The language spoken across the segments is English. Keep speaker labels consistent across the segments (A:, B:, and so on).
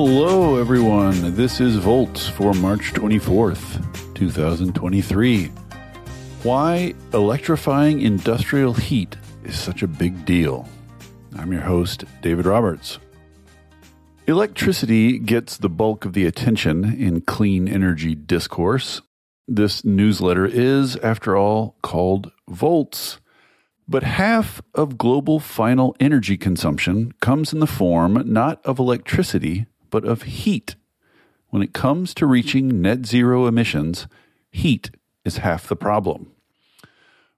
A: Hello, everyone. This is Volts for March 24th, 2023. Why electrifying industrial heat is such a big deal. I'm your host, David Roberts. Electricity gets the bulk of the attention in clean energy discourse. This newsletter is, after all, called Volts. But half of global final energy consumption comes in the form not of electricity, but of heat. When it comes to reaching net zero emissions, heat is half the problem.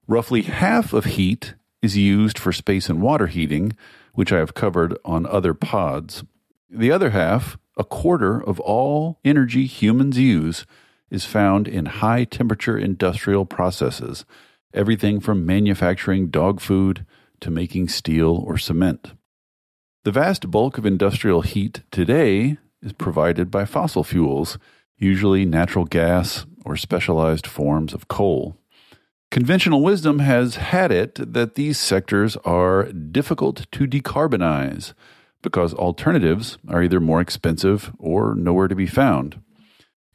A: Roughly half of heat is used for space and water heating, which I have covered on other pods. The other half, a quarter of all energy humans use, is found in high temperature industrial processes, everything from manufacturing dog food to making steel or cement. The vast bulk of industrial heat today is provided by fossil fuels, usually natural gas or specialized forms of coal. Conventional wisdom has had it that these sectors are difficult to decarbonize because alternatives are either more expensive or nowhere to be found.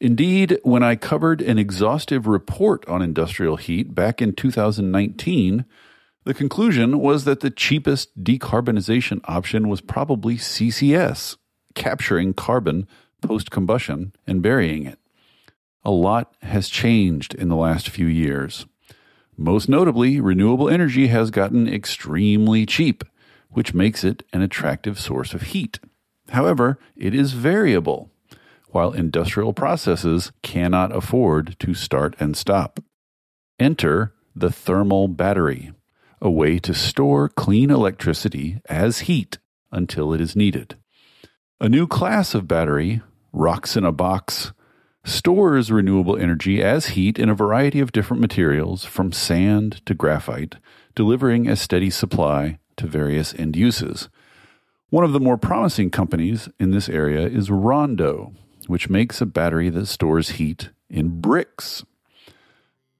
A: Indeed, when I covered an exhaustive report on industrial heat back in 2019, the conclusion was that the cheapest decarbonization option was probably CCS, capturing carbon post combustion and burying it. A lot has changed in the last few years. Most notably, renewable energy has gotten extremely cheap, which makes it an attractive source of heat. However, it is variable, while industrial processes cannot afford to start and stop. Enter the thermal battery a way to store clean electricity as heat until it is needed. A new class of battery, rocks in a box, stores renewable energy as heat in a variety of different materials, from sand to graphite, delivering a steady supply to various end uses. One of the more promising companies in this area is Rondo, which makes a battery that stores heat in bricks.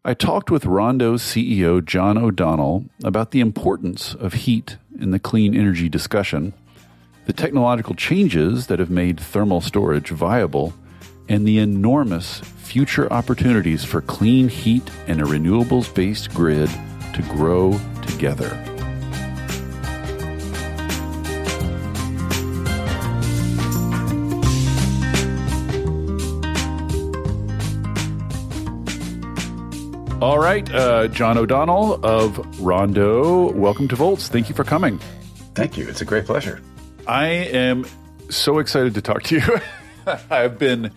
A: I talked with Rondo's CEO, John O'Donnell, about the importance of heat in the clean energy discussion, the technological changes that have made thermal storage viable, and the enormous future opportunities for clean heat and a renewables based grid to grow together. All right, uh, John O'Donnell of Rondo, welcome to Volts. Thank you for coming.
B: Thank you. It's a great pleasure.
A: I am so excited to talk to you. I've been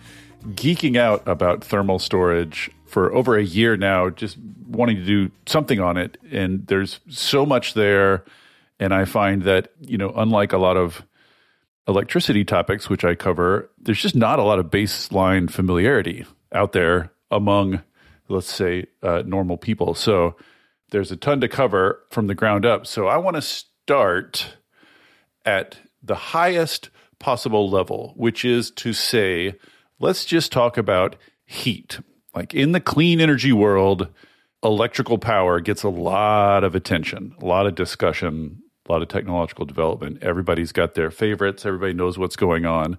A: geeking out about thermal storage for over a year now, just wanting to do something on it. And there's so much there. And I find that, you know, unlike a lot of electricity topics, which I cover, there's just not a lot of baseline familiarity out there among let's say, uh, normal people. So there's a ton to cover from the ground up. So I want to start at the highest possible level, which is to say, let's just talk about heat. Like in the clean energy world, electrical power gets a lot of attention, a lot of discussion, a lot of technological development. Everybody's got their favorites, everybody knows what's going on.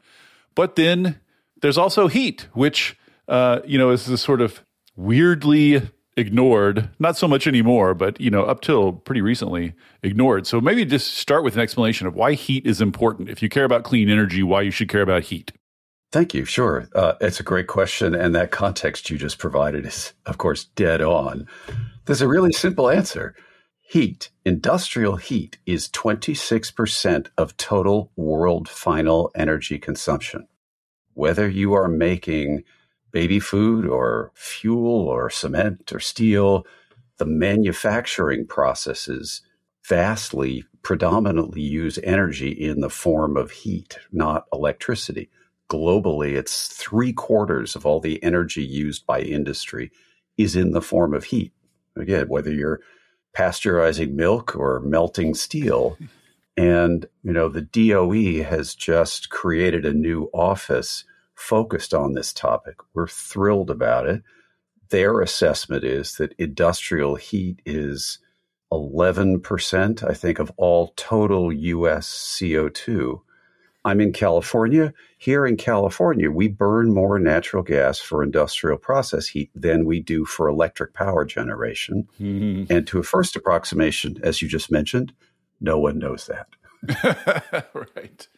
A: But then there's also heat, which uh, you know is this sort of weirdly ignored not so much anymore but you know up till pretty recently ignored. So maybe just start with an explanation of why heat is important. If you care about clean energy why you should care about heat.
B: Thank you. Sure. Uh, it's a great question and that context you just provided is of course dead on. There's a really simple answer. Heat industrial heat is 26% of total world final energy consumption. Whether you are making baby food or fuel or cement or steel, the manufacturing processes vastly, predominantly use energy in the form of heat, not electricity. Globally, it's three quarters of all the energy used by industry is in the form of heat. Again, whether you're pasteurizing milk or melting steel. And, you know, the DOE has just created a new office focused on this topic. We're thrilled about it. Their assessment is that industrial heat is 11%, I think, of all total US CO2. I'm in California. Here in California, we burn more natural gas for industrial process heat than we do for electric power generation. Mm-hmm. And to a first approximation, as you just mentioned, no one knows
A: that. right.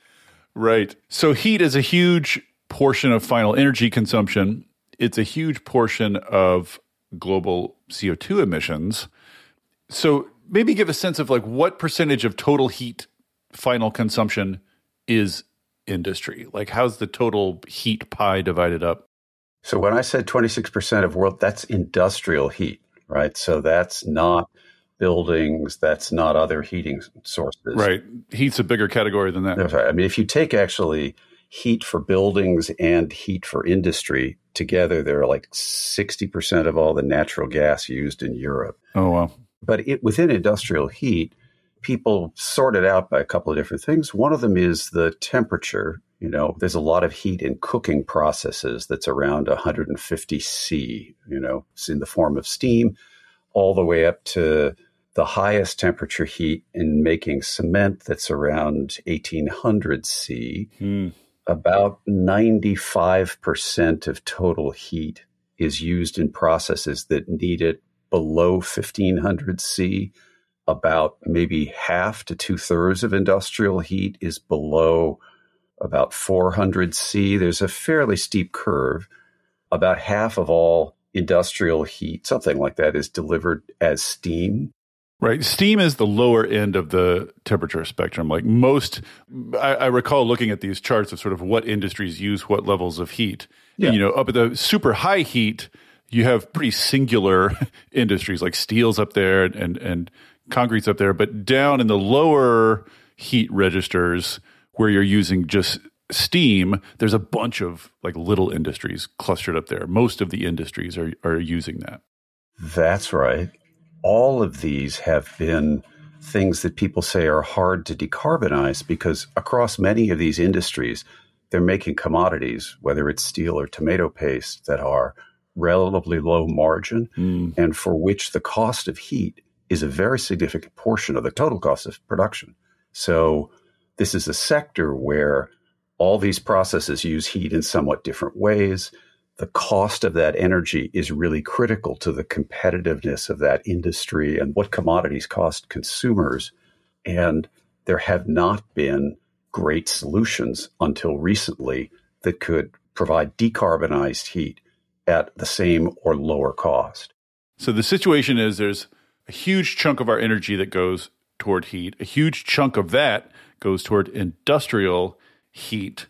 A: Right. So heat is a huge portion of final energy consumption. It's a huge portion of global CO2 emissions. So maybe give a sense of like what percentage of total heat final consumption is industry? Like how's the total heat pie divided up?
B: So when I said 26% of world that's industrial heat, right? So that's not buildings, that's not other heating sources.
A: Right. Heat's a bigger category than that.
B: I mean if you take actually heat for buildings and heat for industry together, they're like 60% of all the natural gas used in Europe.
A: Oh, wow.
B: But it, within industrial heat, people sort it out by a couple of different things. One of them is the temperature. You know, there's a lot of heat in cooking processes that's around 150 C, you know, it's in the form of steam, all the way up to the highest temperature heat in making cement that's around 1800 C. Hmm about 95% of total heat is used in processes that need it below 1500 C. About maybe half to two thirds of industrial heat is below about 400 C. There's a fairly steep curve. About half of all industrial heat, something like that, is delivered as steam.
A: Right. Steam is the lower end of the temperature spectrum. Like most, I, I, recall looking at these charts of sort of what industries use what levels of heat. Yeah. And, you know, up at the super high heat, you have pretty singular industries like steel's up there and, and, and concrete's up there. But down in the lower heat registers where you're using just steam, there's a bunch of like little industries clustered up there. Most of the industries are, are using that.
B: That's right all of these have been things that people say are hard to decarbonize because across many of these industries, they're making commodities, whether it's steel or tomato paste, that are relatively low margin mm. and for which the cost of heat is a very significant portion of the total cost of production. So, this is a sector where all these processes use heat in somewhat different ways the cost of that energy is really critical to the competitiveness of that industry and what commodities cost consumers. And there have not been great solutions until recently that could provide decarbonized heat at the same or lower cost.
A: So the situation is there's a huge chunk of our energy that goes toward heat, a huge chunk of that goes toward industrial heat.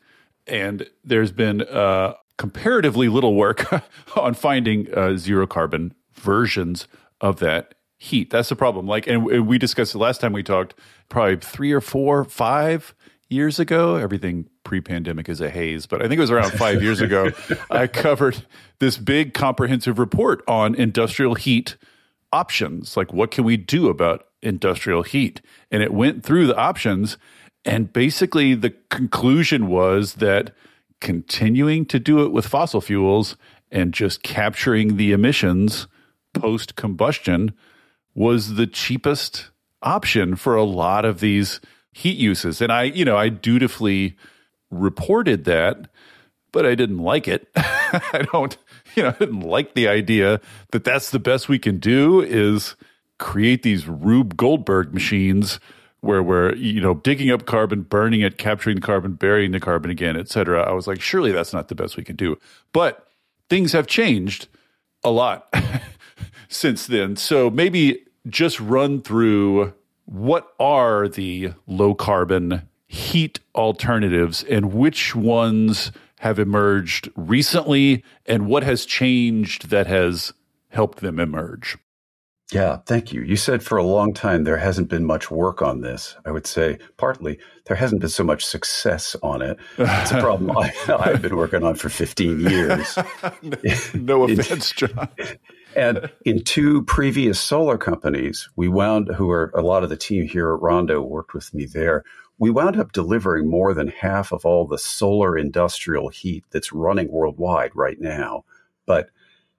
A: And there's been uh, comparatively little work on finding uh, zero carbon versions of that heat. That's the problem. Like, and we discussed it last time we talked, probably three or four, five years ago. Everything pre-pandemic is a haze, but I think it was around five years ago. I covered this big comprehensive report on industrial heat options. Like, what can we do about industrial heat? And it went through the options, and basically the conclusion was that continuing to do it with fossil fuels and just capturing the emissions post combustion was the cheapest option for a lot of these heat uses. And I, you know, I dutifully reported that, but I didn't like it. I don't, you know, I didn't like the idea that that's the best we can do is create these Rube Goldberg machines where we're you know digging up carbon, burning it, capturing the carbon, burying the carbon again, et cetera. I was like, surely that's not the best we can do. But things have changed a lot since then. So maybe just run through what are the low carbon heat alternatives and which ones have emerged recently and what has changed that has helped them emerge.
B: Yeah, thank you. You said for a long time there hasn't been much work on this. I would say partly there hasn't been so much success on it. It's a problem I, have been working on for 15 years.
A: no offense, John.
B: and in two previous solar companies, we wound, who are a lot of the team here at Rondo worked with me there. We wound up delivering more than half of all the solar industrial heat that's running worldwide right now. But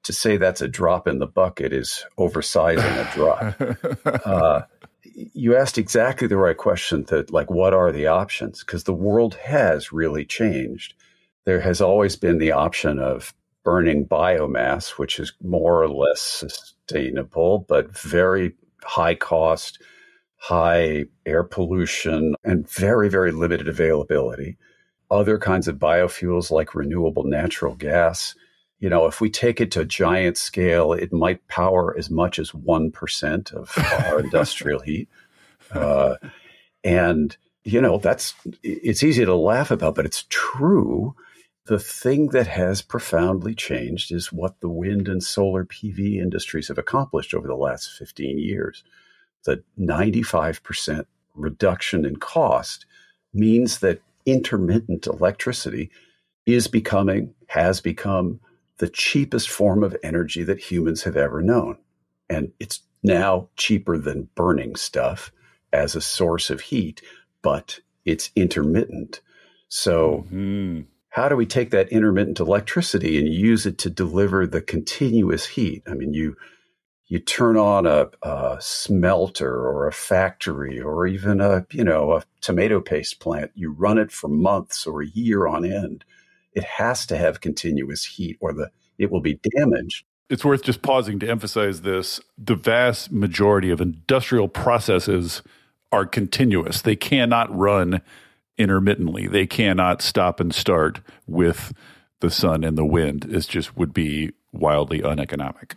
B: to say that's a drop in the bucket is oversizing a drop. uh, you asked exactly the right question that like what are the options? Because the world has really changed. There has always been the option of burning biomass which is more or less sustainable but very high cost high air pollution and very very limited availability. Other kinds of biofuels like renewable natural gas you know, if we take it to a giant scale, it might power as much as 1% of our industrial heat. Uh, and, you know, that's, it's easy to laugh about, but it's true. The thing that has profoundly changed is what the wind and solar PV industries have accomplished over the last 15 years. The 95% reduction in cost means that intermittent electricity is becoming, has become the cheapest form of energy that humans have ever known. And it's now cheaper than burning stuff as a source of heat, but it's intermittent. So, mm-hmm. how do we take that intermittent electricity and use it to deliver the continuous heat? I mean, you you turn on a, a, smelter or a factory or even a you know a tomato paste plant you run it for months or a year on end it has to have continuous heat or the it will be damaged.
A: It's worth just pausing to emphasize this. The vast majority of industrial processes are continuous. They cannot run intermittently. They cannot stop and start with the sun and the wind. It just would be wildly uneconomic.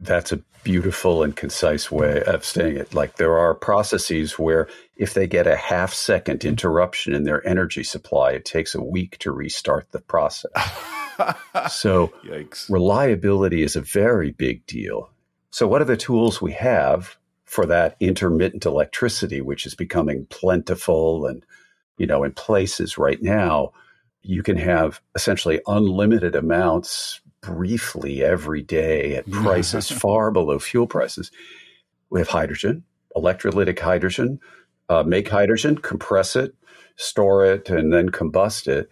B: That's a beautiful and concise way of saying it. Like there are processes where if they get a half second interruption in their energy supply, it takes a week to restart the process. so Yikes. reliability is a very big deal. So what are the tools we have for that intermittent electricity, which is becoming plentiful and, you know, in places right now, you can have essentially unlimited amounts briefly every day at prices far below fuel prices. We have hydrogen, electrolytic hydrogen, uh, make hydrogen, compress it, store it, and then combust it.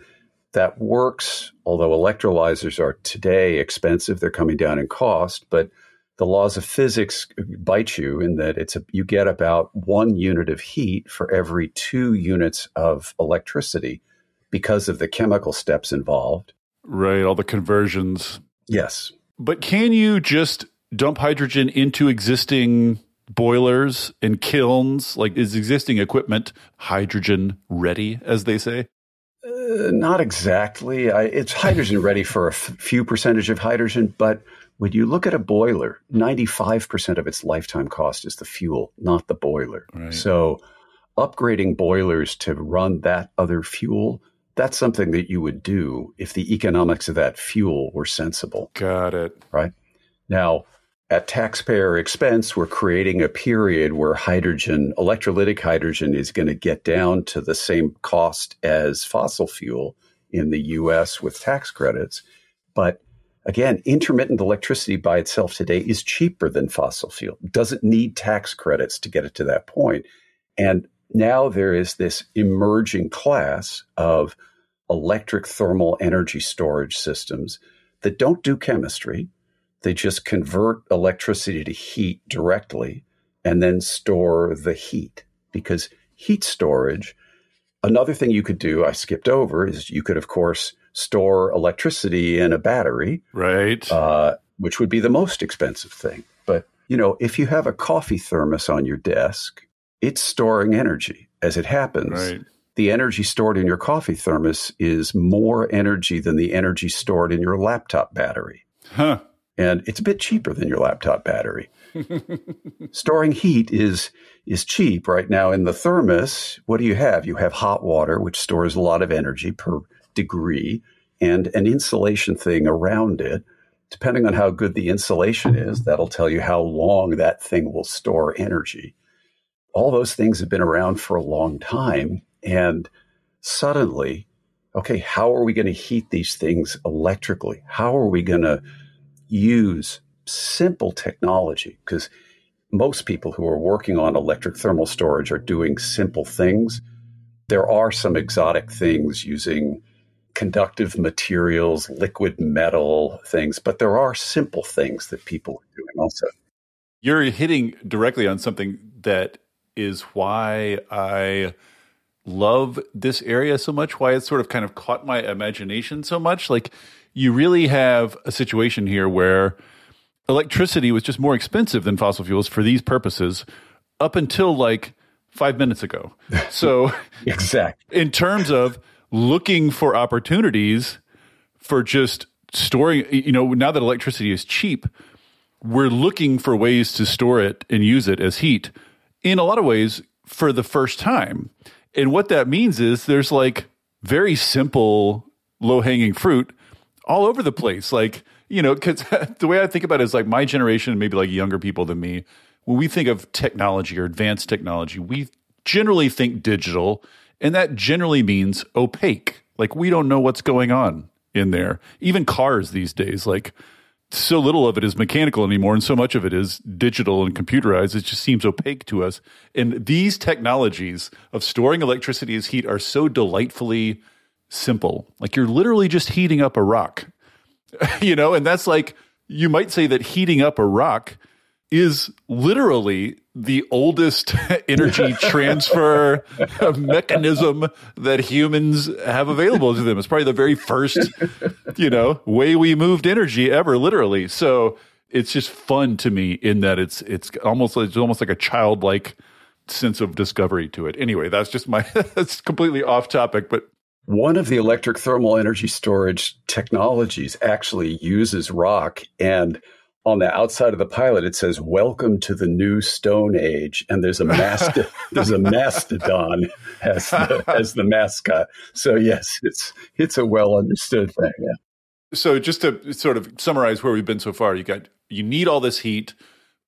B: That works, although electrolyzers are today expensive. They're coming down in cost, but the laws of physics bite you in that it's a, you get about one unit of heat for every two units of electricity because of the chemical steps involved.
A: Right, all the conversions.
B: Yes.
A: But can you just dump hydrogen into existing boilers and kilns? Like, is existing equipment hydrogen ready, as they say?
B: Uh, not exactly. I, it's hydrogen ready for a f- few percentage of hydrogen, but when you look at a boiler, 95% of its lifetime cost is the fuel, not the boiler. Right. So, upgrading boilers to run that other fuel that's something that you would do if the economics of that fuel were sensible.
A: Got it.
B: Right. Now, at taxpayer expense, we're creating a period where hydrogen, electrolytic hydrogen, is going to get down to the same cost as fossil fuel in the US with tax credits. But again, intermittent electricity by itself today is cheaper than fossil fuel. It doesn't need tax credits to get it to that point. And now there is this emerging class of electric thermal energy storage systems that don't do chemistry. They just convert electricity to heat directly and then store the heat because heat storage. Another thing you could do, I skipped over, is you could, of course, store electricity in a battery.
A: Right.
B: Uh, which would be the most expensive thing. But, you know, if you have a coffee thermos on your desk, it's storing energy. As it happens, right the energy stored in your coffee thermos is more energy than the energy stored in your laptop battery.
A: Huh.
B: And it's a bit cheaper than your laptop battery. Storing heat is is cheap right now in the thermos. What do you have? You have hot water which stores a lot of energy per degree and an insulation thing around it. Depending on how good the insulation is, that'll tell you how long that thing will store energy. All those things have been around for a long time and suddenly, okay, how are we going to heat these things electrically? How are we going to use simple technology? Because most people who are working on electric thermal storage are doing simple things. There are some exotic things using conductive materials, liquid metal things, but there are simple things that people are doing also.
A: You're hitting directly on something that is why I love this area so much, why it's sort of kind of caught my imagination so much. Like, you really have a situation here where electricity was just more expensive than fossil fuels for these purposes up until like five minutes ago. So,
B: exactly.
A: In terms of looking for opportunities for just storing, you know, now that electricity is cheap, we're looking for ways to store it and use it as heat in a lot of ways for the first time. And what that means is there's like very simple low hanging fruit all over the place. Like, you know, because the way I think about it is like my generation, maybe like younger people than me, when we think of technology or advanced technology, we generally think digital, and that generally means opaque. Like we don't know what's going on in there. Even cars these days, like so little of it is mechanical anymore, and so much of it is digital and computerized. It just seems opaque to us. And these technologies of storing electricity as heat are so delightfully simple. Like you're literally just heating up a rock, you know, and that's like, you might say that heating up a rock is literally the oldest energy transfer mechanism that humans have available to them. It's probably the very first, you know, way we moved energy ever, literally. So it's just fun to me in that it's it's almost it's almost like a childlike sense of discovery to it. Anyway, that's just my that's completely off topic, but
B: one of the electric thermal energy storage technologies actually uses rock and on the outside of the pilot it says welcome to the new stone age. And there's a mast- there's a mastodon as the, as the mascot. So yes it's it's a well understood thing yeah.
A: So just to sort of summarize where we've been so far you got you need all this heat.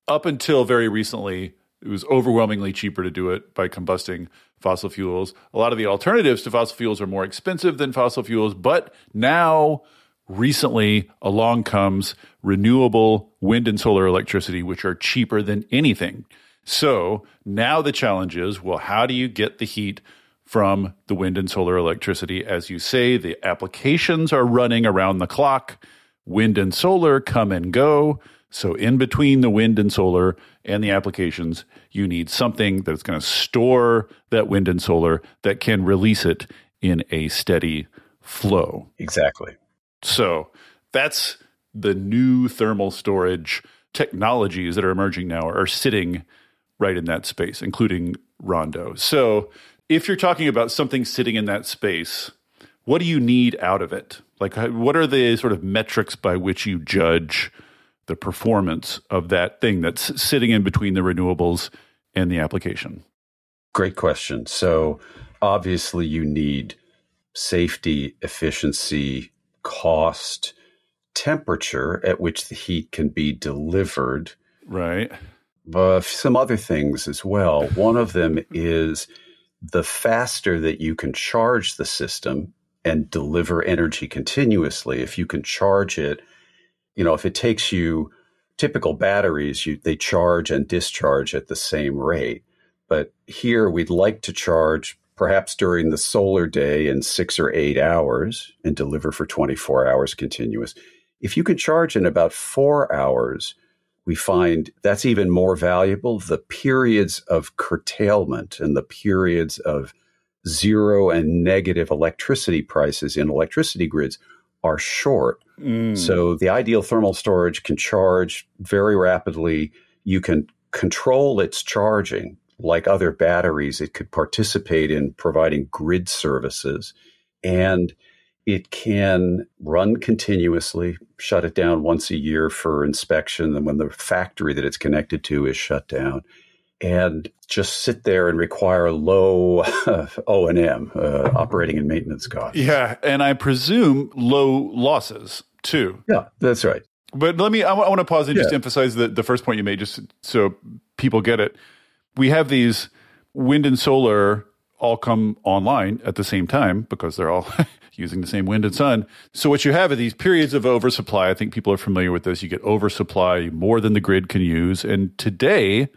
A: Up until very recently it was overwhelmingly cheaper to do it by combusting fossil fuels. A lot of the alternatives to fossil fuels are more expensive than fossil fuels, but now recently along comes renewable wind and solar electricity, which are cheaper than anything. So now the challenge is well, how do you get the heat from the wind and solar electricity? As you say, the applications are running around the clock. Wind and solar come and go. So, in between the wind and solar and the applications, you need something that's going to store that wind and solar that can release it in a steady flow.
B: Exactly.
A: So, that's the new thermal storage technologies that are emerging now are sitting right in that space, including Rondo. So, if you're talking about something sitting in that space, what do you need out of it? Like, what are the sort of metrics by which you judge? the performance of that thing that's sitting in between the renewables and the application?
B: Great question. So, obviously, you need safety, efficiency, cost, temperature at which the heat can be delivered.
A: Right.
B: But some other things as well. One of them is the faster that you can charge the system and deliver energy continuously, if you can charge it you know, if it takes you typical batteries, you, they charge and discharge at the same rate. But here we'd like to charge perhaps during the solar day in six or eight hours and deliver for 24 hours continuous. If you can charge in about four hours, we find that's even more valuable. The periods of curtailment and the periods of zero and negative electricity prices in electricity grids are short. Mm. So the ideal thermal storage can charge very rapidly. You can control its charging. Like other batteries, it could participate in providing grid services and it can run continuously, shut it down once a year for inspection, and when the factory that it's connected to is shut down and just sit there and require low O and M, uh, operating and maintenance costs.
A: Yeah, and I presume low losses too.
B: Yeah, that's right.
A: But let me. I, w- I want to pause and yeah. just emphasize the the first point you made, just so people get it. We have these wind and solar all come online at the same time because they're all using the same wind and sun. So what you have are these periods of oversupply. I think people are familiar with this. You get oversupply more than the grid can use, and today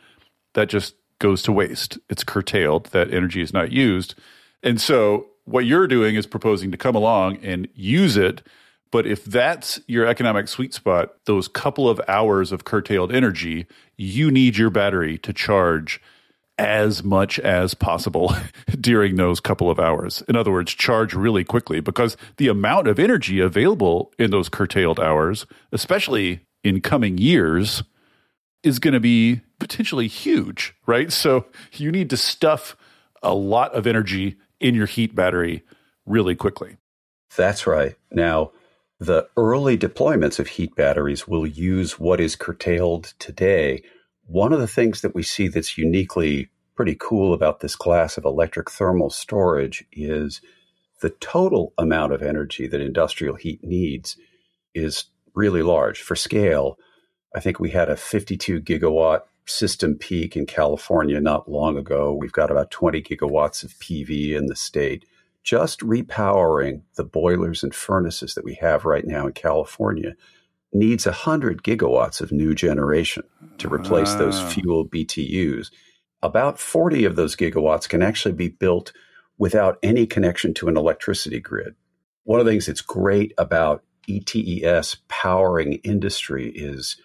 A: that just goes to waste. It's curtailed, that energy is not used. And so what you're doing is proposing to come along and use it. But if that's your economic sweet spot, those couple of hours of curtailed energy, you need your battery to charge as much as possible during those couple of hours. In other words, charge really quickly because the amount of energy available in those curtailed hours, especially in coming years, is going to be potentially huge, right? So you need to stuff a lot of energy in your heat battery really quickly.
B: That's right. Now, the early deployments of heat batteries will use what is curtailed today. One of the things that we see that's uniquely pretty cool about this class of electric thermal storage is the total amount of energy that industrial heat needs is really large. For scale, I think we had a 52 gigawatt system peak in California not long ago. We've got about 20 gigawatts of PV in the state just repowering the boilers and furnaces that we have right now in California needs 100 gigawatts of new generation to replace those ah. fuel BTUs. About 40 of those gigawatts can actually be built without any connection to an electricity grid. One of the things that's great about ETES powering industry is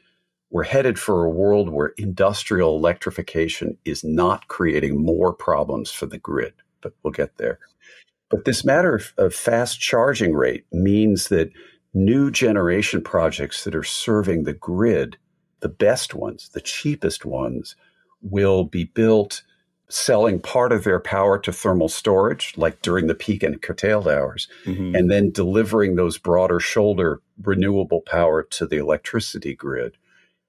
B: we're headed for a world where industrial electrification is not creating more problems for the grid, but we'll get there. But this matter of, of fast charging rate means that new generation projects that are serving the grid, the best ones, the cheapest ones, will be built selling part of their power to thermal storage, like during the peak and curtailed hours, mm-hmm. and then delivering those broader shoulder renewable power to the electricity grid.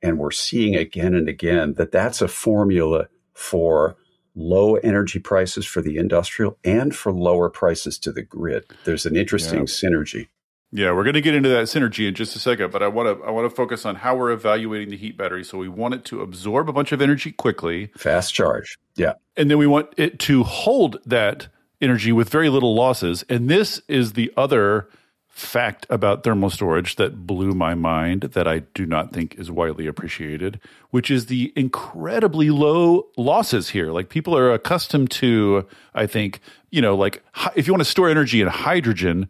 B: And we're seeing again and again that that's a formula for low energy prices for the industrial and for lower prices to the grid. There's an interesting yeah. synergy.
A: Yeah, we're going to get into that synergy in just a second, but I want to I want to focus on how we're evaluating the heat battery. So we want it to absorb a bunch of energy quickly,
B: fast charge. Yeah.
A: And then we want it to hold that energy with very little losses. And this is the other fact about thermal storage that blew my mind that I do not think is widely appreciated, which is the incredibly low losses here. Like people are accustomed to, I think, you know, like if you want to store energy in hydrogen,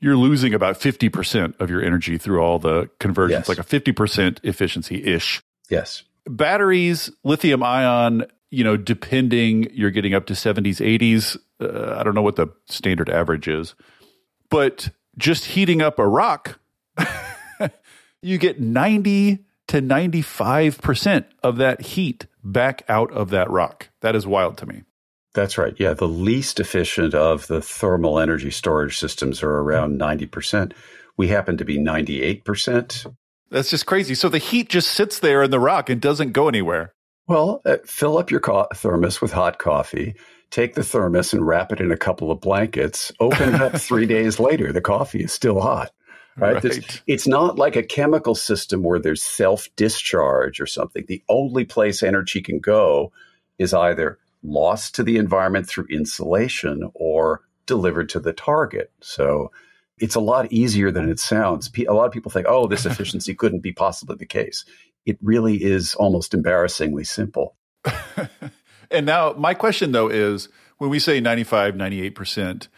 A: you're losing about 50% of your energy through all the conversions, yes. like a 50% efficiency ish.
B: Yes.
A: Batteries, lithium ion, you know, depending, you're getting up to 70s, 80s. Uh, I don't know what the standard average is. But just heating up a rock, you get 90 to 95% of that heat back out of that rock. That is wild to me.
B: That's right. Yeah. The least efficient of the thermal energy storage systems are around 90%. We happen to be 98%.
A: That's just crazy. So the heat just sits there in the rock and doesn't go anywhere.
B: Well, uh, fill up your co- thermos with hot coffee, take the thermos and wrap it in a couple of blankets, open it up three days later, the coffee is still hot. Right. right. It's, it's not like a chemical system where there's self discharge or something. The only place energy can go is either lost to the environment through insulation or delivered to the target. So it's a lot easier than it sounds. A lot of people think, oh, this efficiency couldn't be possibly the case. It really is almost embarrassingly simple.
A: And now my question though is when we say 95, 98%,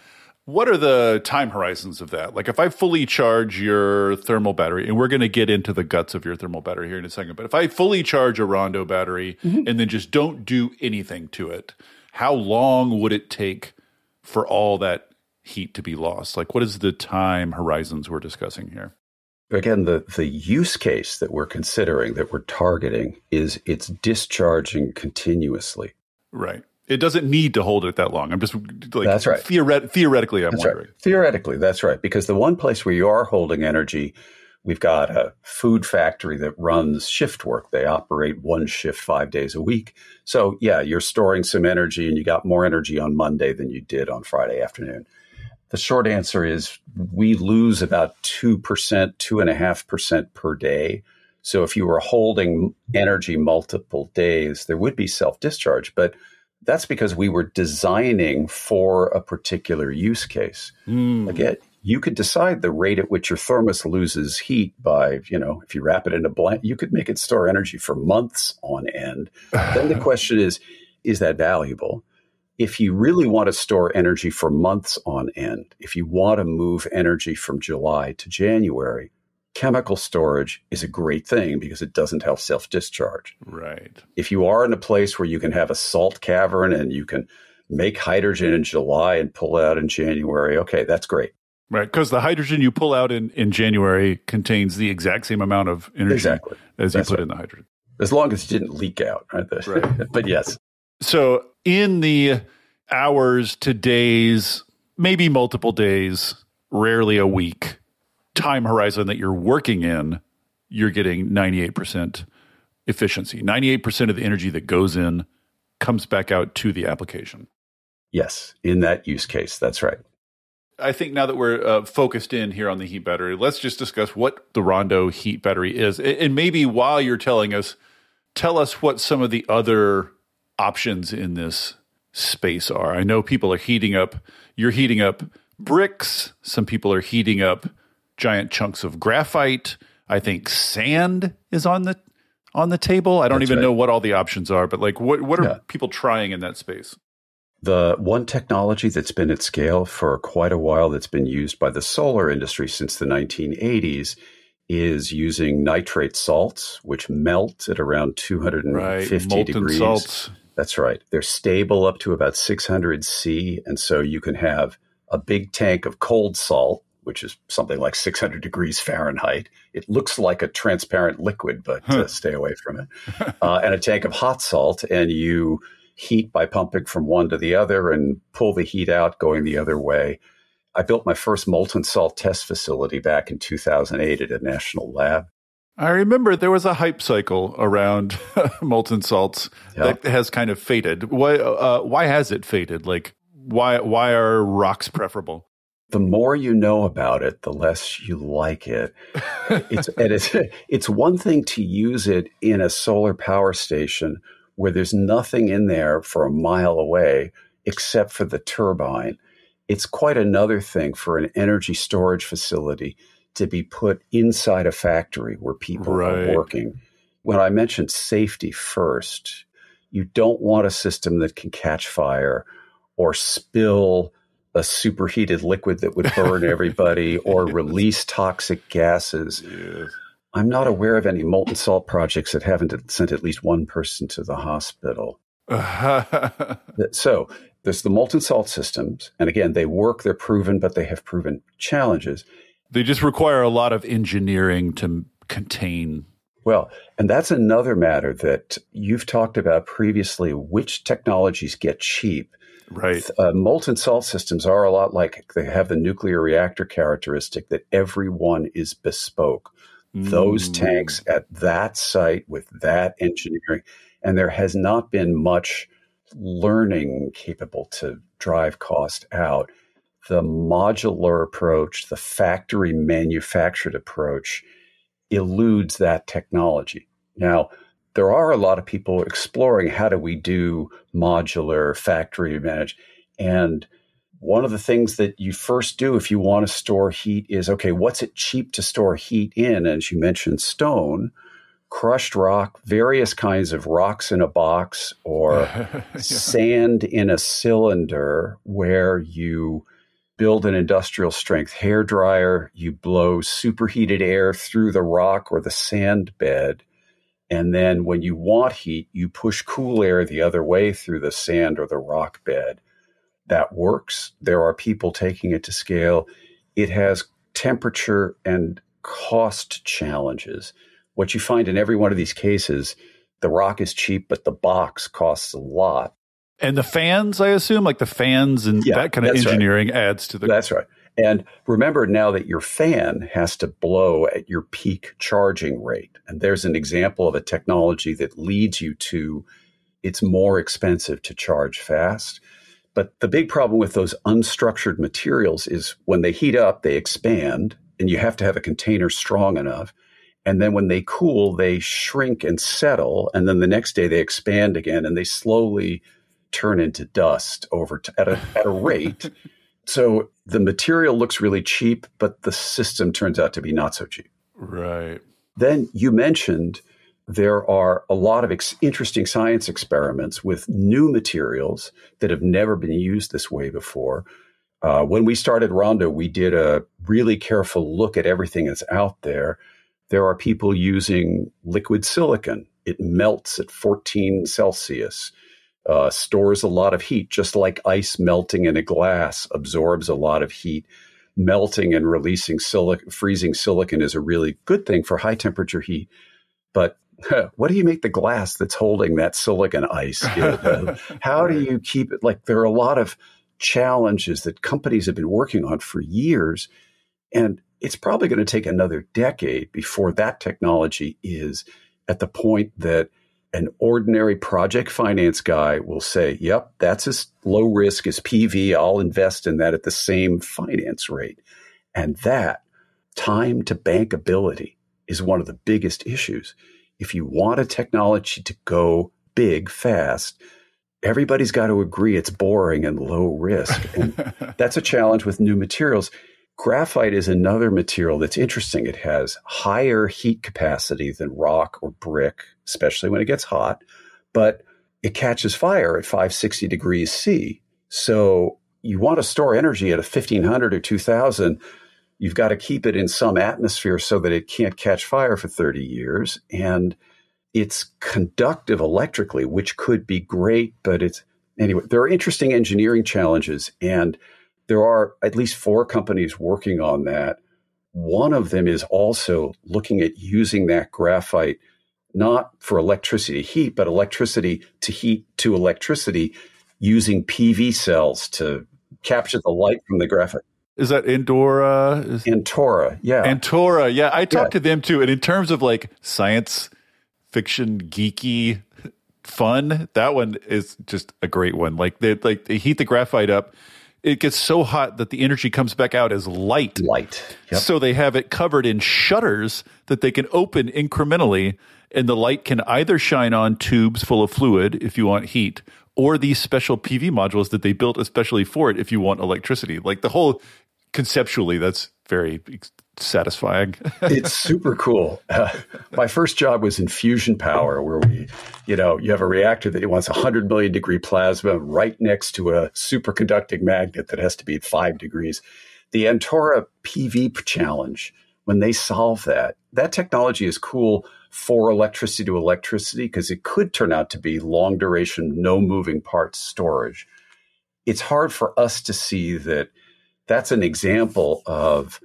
A: what are the time horizons of that? Like if I fully charge your thermal battery, and we're going to get into the guts of your thermal battery here in a second, but if I fully charge a Rondo battery mm-hmm. and then just don't do anything to it, how long would it take for all that heat to be lost? Like what is the time horizons we're discussing here?
B: again, the, the use case that we're considering, that we're targeting, is it's discharging continuously.
A: Right. It doesn't need to hold it that long. I'm just like
B: that's right.
A: Theoret- theoretically, I'm
B: that's
A: wondering.
B: Right. Theoretically, that's right. Because the one place where you are holding energy, we've got a food factory that runs shift work. They operate one shift five days a week. So yeah, you're storing some energy, and you got more energy on Monday than you did on Friday afternoon. The short answer is we lose about 2%, 2.5% per day. So if you were holding energy multiple days, there would be self discharge. But that's because we were designing for a particular use case. Mm. Again, you could decide the rate at which your thermos loses heat by, you know, if you wrap it in a blanket, you could make it store energy for months on end. then the question is, is that valuable? if you really want to store energy for months on end, if you want to move energy from July to January, chemical storage is a great thing because it doesn't have self discharge.
A: Right.
B: If you are in a place where you can have a salt cavern and you can make hydrogen in July and pull out in January, okay, that's great.
A: Right, because the hydrogen you pull out in, in January contains the exact same amount of energy
B: exactly.
A: as you put right. in the hydrogen.
B: As long as it didn't leak out, right? right. but yes.
A: So in the hours to days, maybe multiple days, rarely a week time horizon that you're working in, you're getting 98% efficiency. 98% of the energy that goes in comes back out to the application.
B: Yes, in that use case. That's right.
A: I think now that we're uh, focused in here on the heat battery, let's just discuss what the Rondo heat battery is. And maybe while you're telling us, tell us what some of the other options in this space are. I know people are heating up, you're heating up bricks, some people are heating up giant chunks of graphite. I think sand is on the on the table. I don't That's even right. know what all the options are, but like what what are yeah. people trying in that space?
B: The one technology that's been at scale for quite a while that's been used by the solar industry since the 1980s is using nitrate salts, which melt at around 250 right. degrees. Salts. That's right. They're stable up to about 600 C. And so you can have a big tank of cold salt, which is something like 600 degrees Fahrenheit. It looks like a transparent liquid, but huh. uh, stay away from it. Uh, and a tank of hot salt, and you heat by pumping from one to the other and pull the heat out going the other way. I built my first molten salt test facility back in 2008 at a national lab.
A: I remember there was a hype cycle around molten salts that has kind of faded. Why? Uh, why has it faded? Like, why? Why are rocks preferable?
B: The more you know about it, the less you like it. it's, and it's it's one thing to use it in a solar power station where there's nothing in there for a mile away except for the turbine. It's quite another thing for an energy storage facility to be put inside a factory where people right. are working. When I mentioned safety first, you don't want a system that can catch fire or spill a superheated liquid that would burn everybody or release toxic gases. Yes. I'm not aware of any molten salt projects that haven't sent at least one person to the hospital. so there's the molten salt systems. And again, they work, they're proven, but they have proven challenges.
A: They just require a lot of engineering to contain.
B: Well, and that's another matter that you've talked about previously which technologies get cheap.
A: Right.
B: Uh, molten salt systems are a lot like they have the nuclear reactor characteristic that every one is bespoke those mm. tanks at that site with that engineering. And there has not been much learning capable to drive cost out. The modular approach, the factory manufactured approach, eludes that technology. Now, there are a lot of people exploring how do we do modular factory manage. And one of the things that you first do if you want to store heat is okay, what's it cheap to store heat in? As you mentioned, stone, crushed rock, various kinds of rocks in a box, or yeah. sand in a cylinder where you build an industrial strength hair dryer, you blow superheated air through the rock or the sand bed. And then when you want heat, you push cool air the other way through the sand or the rock bed that works. There are people taking it to scale. It has temperature and cost challenges. What you find in every one of these cases, the rock is cheap, but the box costs a lot.
A: And the fans, I assume, like the fans and yeah, that kind of engineering right. adds to the.
B: That's right. And remember now that your fan has to blow at your peak charging rate. And there's an example of a technology that leads you to it's more expensive to charge fast. But the big problem with those unstructured materials is when they heat up, they expand, and you have to have a container strong enough. And then when they cool, they shrink and settle. And then the next day they expand again and they slowly turn into dust over t- at, a, at a rate. so the material looks really cheap, but the system turns out to be not so cheap.
A: Right.
B: Then you mentioned there are a lot of ex- interesting science experiments with new materials that have never been used this way before. Uh, when we started Rondo, we did a really careful look at everything that's out there. There are people using liquid silicon. It melts at 14 Celsius, uh, stores a lot of heat, just like ice melting in a glass absorbs a lot of heat. Melting and releasing silicon, freezing silicon is a really good thing for high temperature heat. But what do you make the glass that's holding that silicon ice? You know, how do you keep it? Like there are a lot of challenges that companies have been working on for years. And it's probably going to take another decade before that technology is at the point that an ordinary project finance guy will say, yep, that's as low risk as PV. I'll invest in that at the same finance rate. And that time to bankability is one of the biggest issues. If you want a technology to go big fast, everybody's got to agree it's boring and low risk. And that's a challenge with new materials. Graphite is another material that's interesting. It has higher heat capacity than rock or brick, especially when it gets hot, but it catches fire at 560 degrees C. So you want to store energy at a 1500 or 2000. You've got to keep it in some atmosphere so that it can't catch fire for 30 years. And it's conductive electrically, which could be great, but it's anyway, there are interesting engineering challenges. And there are at least four companies working on that. One of them is also looking at using that graphite not for electricity to heat, but electricity to heat to electricity using PV cells to capture the light from the graphite.
A: Is that Andora? Is-
B: Antora, yeah.
A: Antora, yeah. I talked yeah. to them too. And in terms of like science fiction geeky fun, that one is just a great one. Like they like they heat the graphite up it gets so hot that the energy comes back out as light.
B: Light.
A: Yep. So they have it covered in shutters that they can open incrementally, and the light can either shine on tubes full of fluid if you want heat, or these special PV modules that they built especially for it if you want electricity. Like the whole conceptually, that's very satisfying.
B: it's super cool. Uh, my first job was in fusion power, where we, you know, you have a reactor that wants 100 million degree plasma right next to a superconducting magnet that has to be at five degrees. The Antora PV challenge, when they solve that, that technology is cool for electricity to electricity because it could turn out to be long duration, no moving parts storage. It's hard for us to see that that's an example of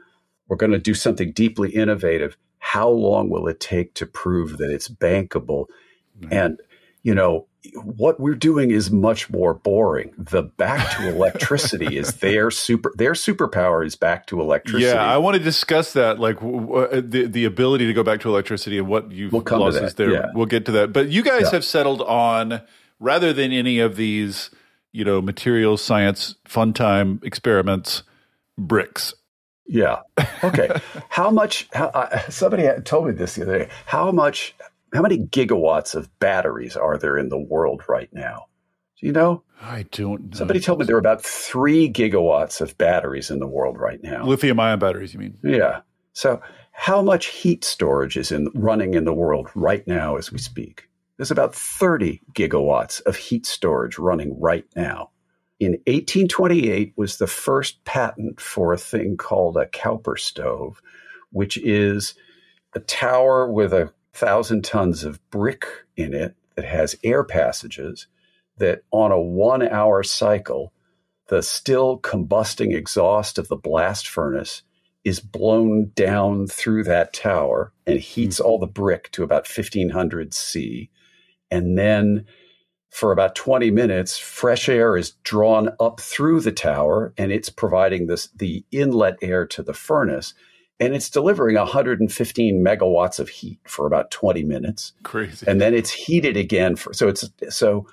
B: we're going to do something deeply innovative. How long will it take to prove that it's bankable? Mm-hmm. And, you know, what we're doing is much more boring. The back to electricity is their super their superpower is back to electricity.
A: Yeah, I want to discuss that, like w- the the ability to go back to electricity and what you've we'll lost there. Yeah. We'll get to that. But you guys yeah. have settled on rather than any of these, you know, materials science fun time experiments, bricks.
B: Yeah. Okay. how much? How, uh, somebody told me this the other day. How much? How many gigawatts of batteries are there in the world right now? Do you know?
A: I don't know.
B: Somebody told me there are about three gigawatts of batteries in the world right now.
A: Lithium ion batteries, you mean?
B: Yeah. So, how much heat storage is in running in the world right now as we speak? There's about 30 gigawatts of heat storage running right now in 1828 was the first patent for a thing called a Cowper stove, which is a tower with a thousand tons of brick in it that has air passages that on a one hour cycle, the still combusting exhaust of the blast furnace is blown down through that tower and heats mm-hmm. all the brick to about 1500 C. And then for about 20 minutes, fresh air is drawn up through the tower and it's providing this the inlet air to the furnace and it's delivering 115 megawatts of heat for about 20 minutes.
A: Crazy.
B: And then it's heated again for so it's so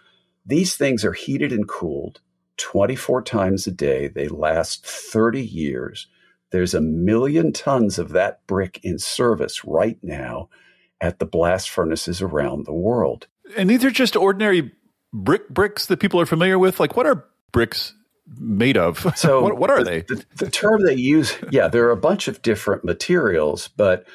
B: these things are heated and cooled 24 times a day. They last 30 years. There's a million tons of that brick in service right now at the blast furnaces around the world.
A: And these are just ordinary brick bricks that people are familiar with? Like, what are bricks made of? So, what, what, are they?
B: The, the, term they use, yeah, there are a bunch of different materials, but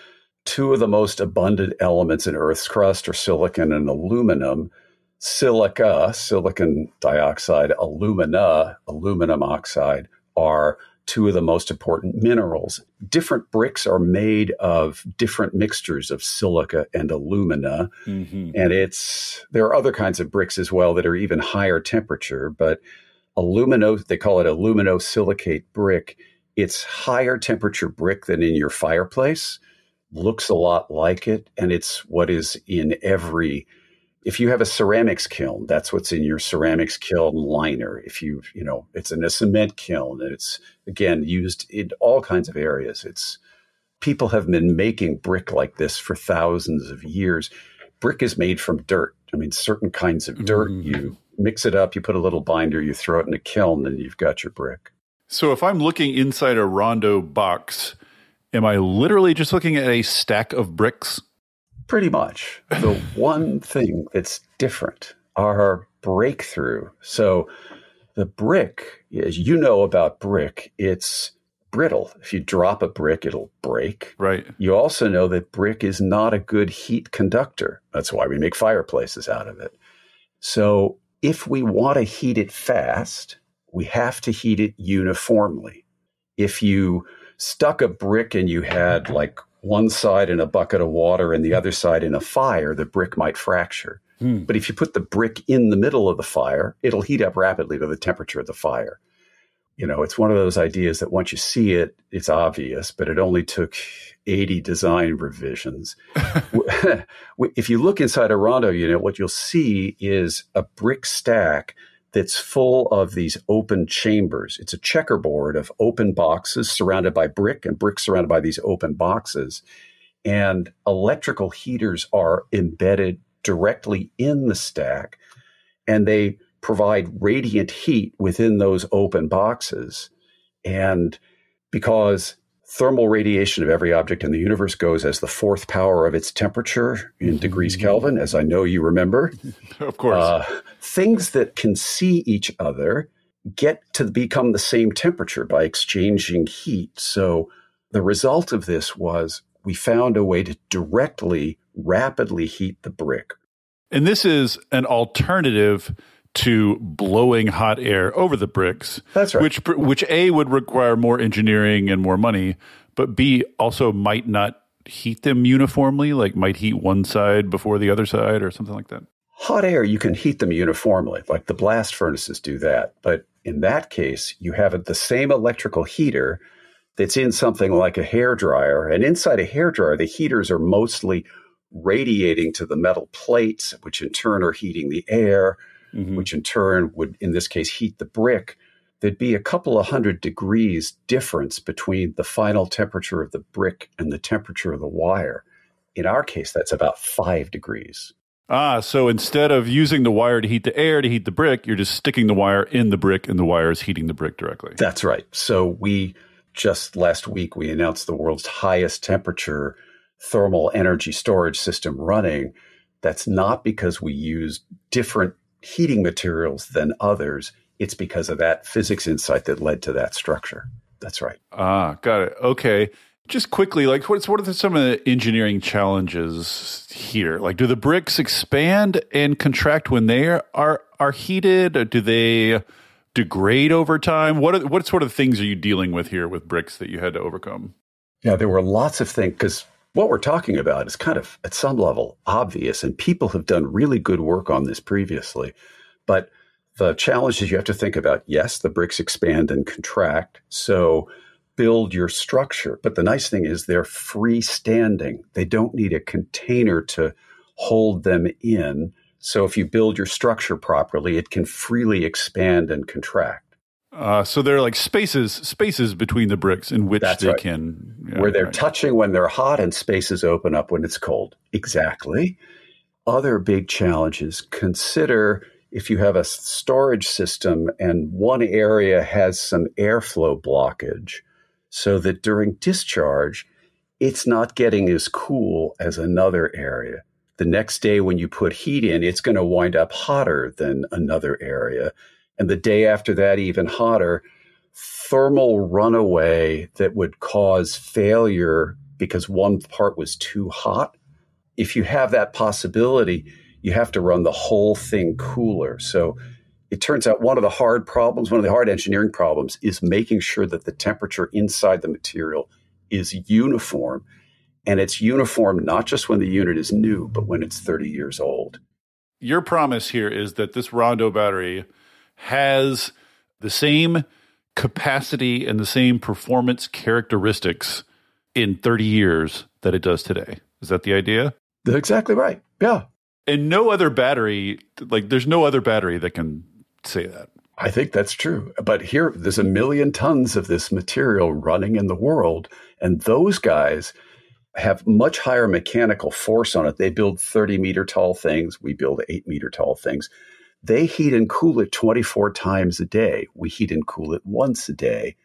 B: two of the most abundant elements in Earth's crust are silicon and aluminum. Silica, silicon dioxide, alumina, aluminum oxide, are two of the most important minerals. Different bricks are made of different mixtures of silica and alumina. Mm-hmm. And it's there are other kinds of bricks as well that are even higher temperature, but alumino they call it aluminosilicate brick. It's higher temperature brick than in your fireplace. Looks a lot like it, and it's what is in every if you have a ceramics kiln, that's what's in your ceramics kiln liner. If you, you know, it's in a cement kiln, and it's again used in all kinds of areas. It's people have been making brick like this for thousands of years. Brick is made from dirt. I mean, certain kinds of dirt. Mm-hmm. You mix it up, you put a little binder, you throw it in a kiln, and you've got your brick.
A: So if I'm looking inside a Rondo box, am I literally just looking at a stack of bricks?
B: Pretty much. The one thing that's different are breakthrough. So the brick, as you know about brick, it's brittle. If you drop a brick, it'll break.
A: Right.
B: You also know that brick is not a good heat conductor. That's why we make fireplaces out of it. So if we want to heat it fast, we have to heat it uniformly. If you stuck a brick and you had like one side in a bucket of water and the other side in a fire, the brick might fracture. Hmm. But if you put the brick in the middle of the fire, it'll heat up rapidly to the temperature of the fire. You know, it's one of those ideas that once you see it, it's obvious, but it only took 80 design revisions. if you look inside a Rondo unit, what you'll see is a brick stack that's full of these open chambers. It's a checkerboard of open boxes surrounded by brick and brick surrounded by these open boxes. And electrical heaters are embedded directly in the stack and they provide radiant heat within those open boxes. And because thermal radiation of every object in the universe goes as the fourth power of its temperature in degrees mm-hmm. Kelvin, as I know you remember.
A: of course. Uh,
B: things that can see each other get to become the same temperature by exchanging heat. So the result of this was we found a way to directly, rapidly heat the brick.
A: And this is an alternative to blowing hot air over the bricks.
B: That's right.
A: Which which A would require more engineering and more money, but B also might not heat them uniformly, like might heat one side before the other side or something like that.
B: Hot air, you can heat them uniformly, like the blast furnaces do that. But in that case, you have the same electrical heater that's in something like a hair dryer, and inside a hair dryer, the heaters are mostly radiating to the metal plates, which in turn are heating the air mm-hmm. which in turn would, in this case, heat the brick, there'd be a couple of hundred degrees difference between the final temperature of the brick and the temperature of the wire. In our case, that's about five degrees.
A: Ah, so instead of using the wire to heat the air to heat the brick, you're just sticking the wire in the brick and the wire is heating the brick directly.
B: That's right. So we just last week we announced the world's highest temperature thermal energy storage system running. That's not because we use different heating materials than others, it's because of that physics insight that led to that structure. That's right.
A: Ah, got it. Okay. Just quickly, like what's what are the, some of the engineering challenges here? Like, do the bricks expand and contract when they are are heated? Or do they degrade over time? What are, what sort of things are you dealing with here with bricks that you had to overcome?
B: Yeah, there were lots of things because what we're talking about is kind of at some level obvious, and people have done really good work on this previously. But the challenge is you have to think about yes, the bricks expand and contract. So build your structure. But the nice thing is they're freestanding, they don't need a container to hold them in. So if you build your structure properly, it can freely expand and contract.
A: Uh, so there are like spaces spaces between the bricks in which That's they right. can
B: yeah, where they're right. touching when they're hot and spaces open up when it's cold. Exactly. Other big challenges consider if you have a storage system and one area has some airflow blockage so that during discharge it's not getting as cool as another area. The next day when you put heat in, it's going to wind up hotter than another area and the day after that, even hotter, thermal runaway that would cause failure because one part was too hot. If you have that possibility, you have to run the whole thing cooler. So it turns out one of the hard problems, one of the hard engineering problems is making sure that the temperature inside the material is uniform. And it's uniform not just when the unit is new, but when it's 30 years old.
A: Your promise here is that this Rondo battery has the same capacity and the same performance characteristics in 30 years that it does today. Is that the idea?
B: That's exactly right. Yeah.
A: And no other battery, like there's no other battery that can say that.
B: I think that's true. But here, there's a million tons of this material running in the world, and those guys have much higher mechanical force on it. They build 30 meter tall things. We build eight meter tall things. They heat and cool it 24 times a day. We heat and cool it once a day.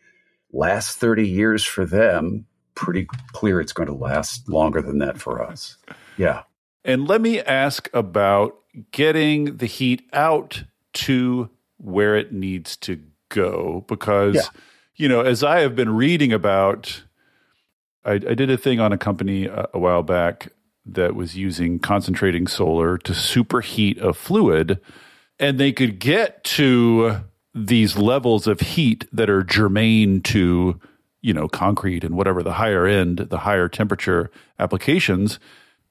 B: Last 30 years for them, pretty clear it's going to last longer than that for us. Yeah.
A: And let me ask about getting the heat out to where it needs to go because, yeah. you know, as I have been reading about, I, I did a thing on a company a, a while back that was using concentrating solar to superheat a fluid, and they could get to these levels of heat that are germane to you know concrete and whatever the higher end the higher temperature applications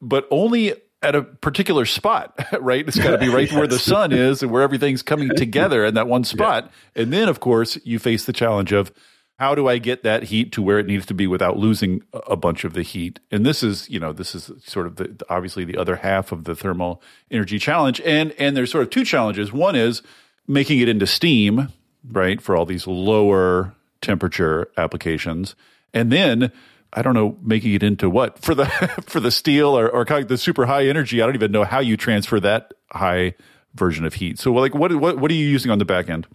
A: but only at a particular spot, right? It's got to be right yes. where the sun is and where everything's coming together in that one spot. Yeah. And then, of course, you face the challenge of how do I get that heat to where it needs to be without losing a bunch of the heat? And this is, you know, this is sort of the, obviously the other half of the thermal energy challenge. And and there's sort of two challenges. One is making it into steam, right, for all these lower temperature applications, and then I don't know, making it into what for the for the steel or, or the super high energy. I don't even know how you transfer that high version of heat. So, like, what what what are you using on the back end?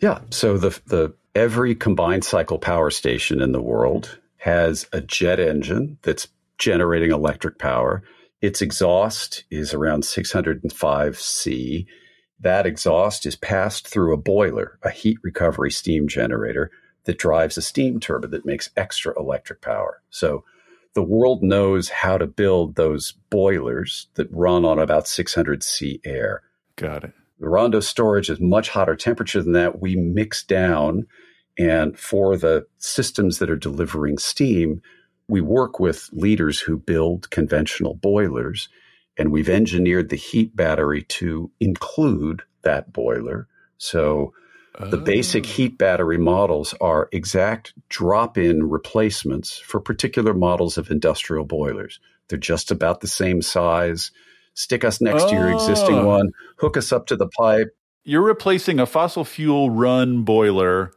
B: Yeah, so the the every combined cycle power station in the world has a jet engine that's generating electric power. Its exhaust is around 605 C. That exhaust is passed through a boiler, a heat recovery steam generator that drives a steam turbine that makes extra electric power. So the world knows how to build those boilers that run on about 600 C air.
A: Got it.
B: The Rondo storage is much hotter temperature than that. We mix down, and for the systems that are delivering steam, we work with leaders who build conventional boilers, and we've engineered the heat battery to include that boiler. So the basic oh. heat battery models are exact drop in replacements for particular models of industrial boilers. They're just about the same size. Stick us next oh. to your existing oh. one, hook us up to the pipe.
A: You're replacing a fossil fuel run boiler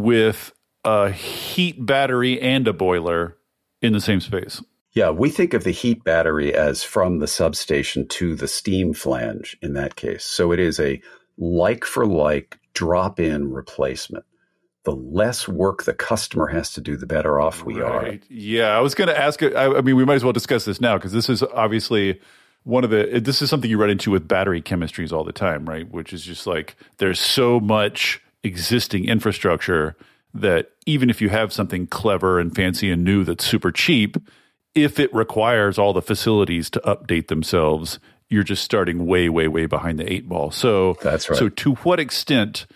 A: with a heat battery and a boiler in the same space.
B: Yeah, we think of the heat battery as from the substation to the steam flange in that case. So it is a like for like drop in replacement. The less work the customer has to do, the better off we right.
A: are. Yeah, I was going to ask. Uh, I, I mean, we might as well discuss this now because this is obviously one of the. This is something you run into with battery chemistries all the time, right? Which is just like there's so much existing infrastructure that even if you have something clever and fancy and new that's super cheap, if it requires all the facilities to update themselves, you're just starting way, way, way behind the eight ball. So
B: that's right.
A: So to what extent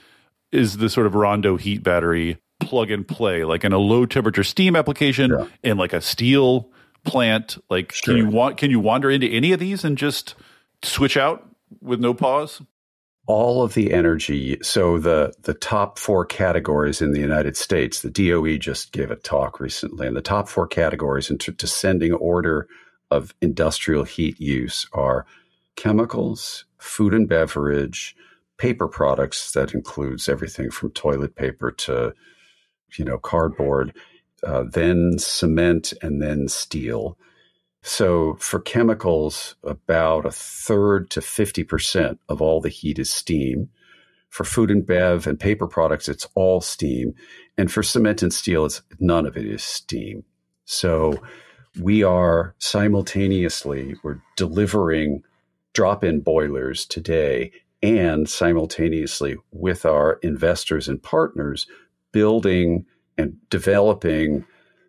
A: is the sort of Rondo heat battery plug and play, like in a low temperature steam application yeah. and like a steel plant? Like, sure. can you want can you wander into any of these and just switch out with no pause?
B: All of the energy. So the the top four categories in the United States, the DOE just gave a talk recently, and the top four categories in descending order of industrial heat use are chemicals, food and beverage, paper products that includes everything from toilet paper to you know cardboard, uh, then cement, and then steel. So for chemicals, about a third to fifty percent of all the heat is steam. For food and bev and paper products, it's all steam, and for cement and steel, it's none of it is steam. So we are simultaneously we're delivering drop-in boilers today and simultaneously with our investors and partners building and developing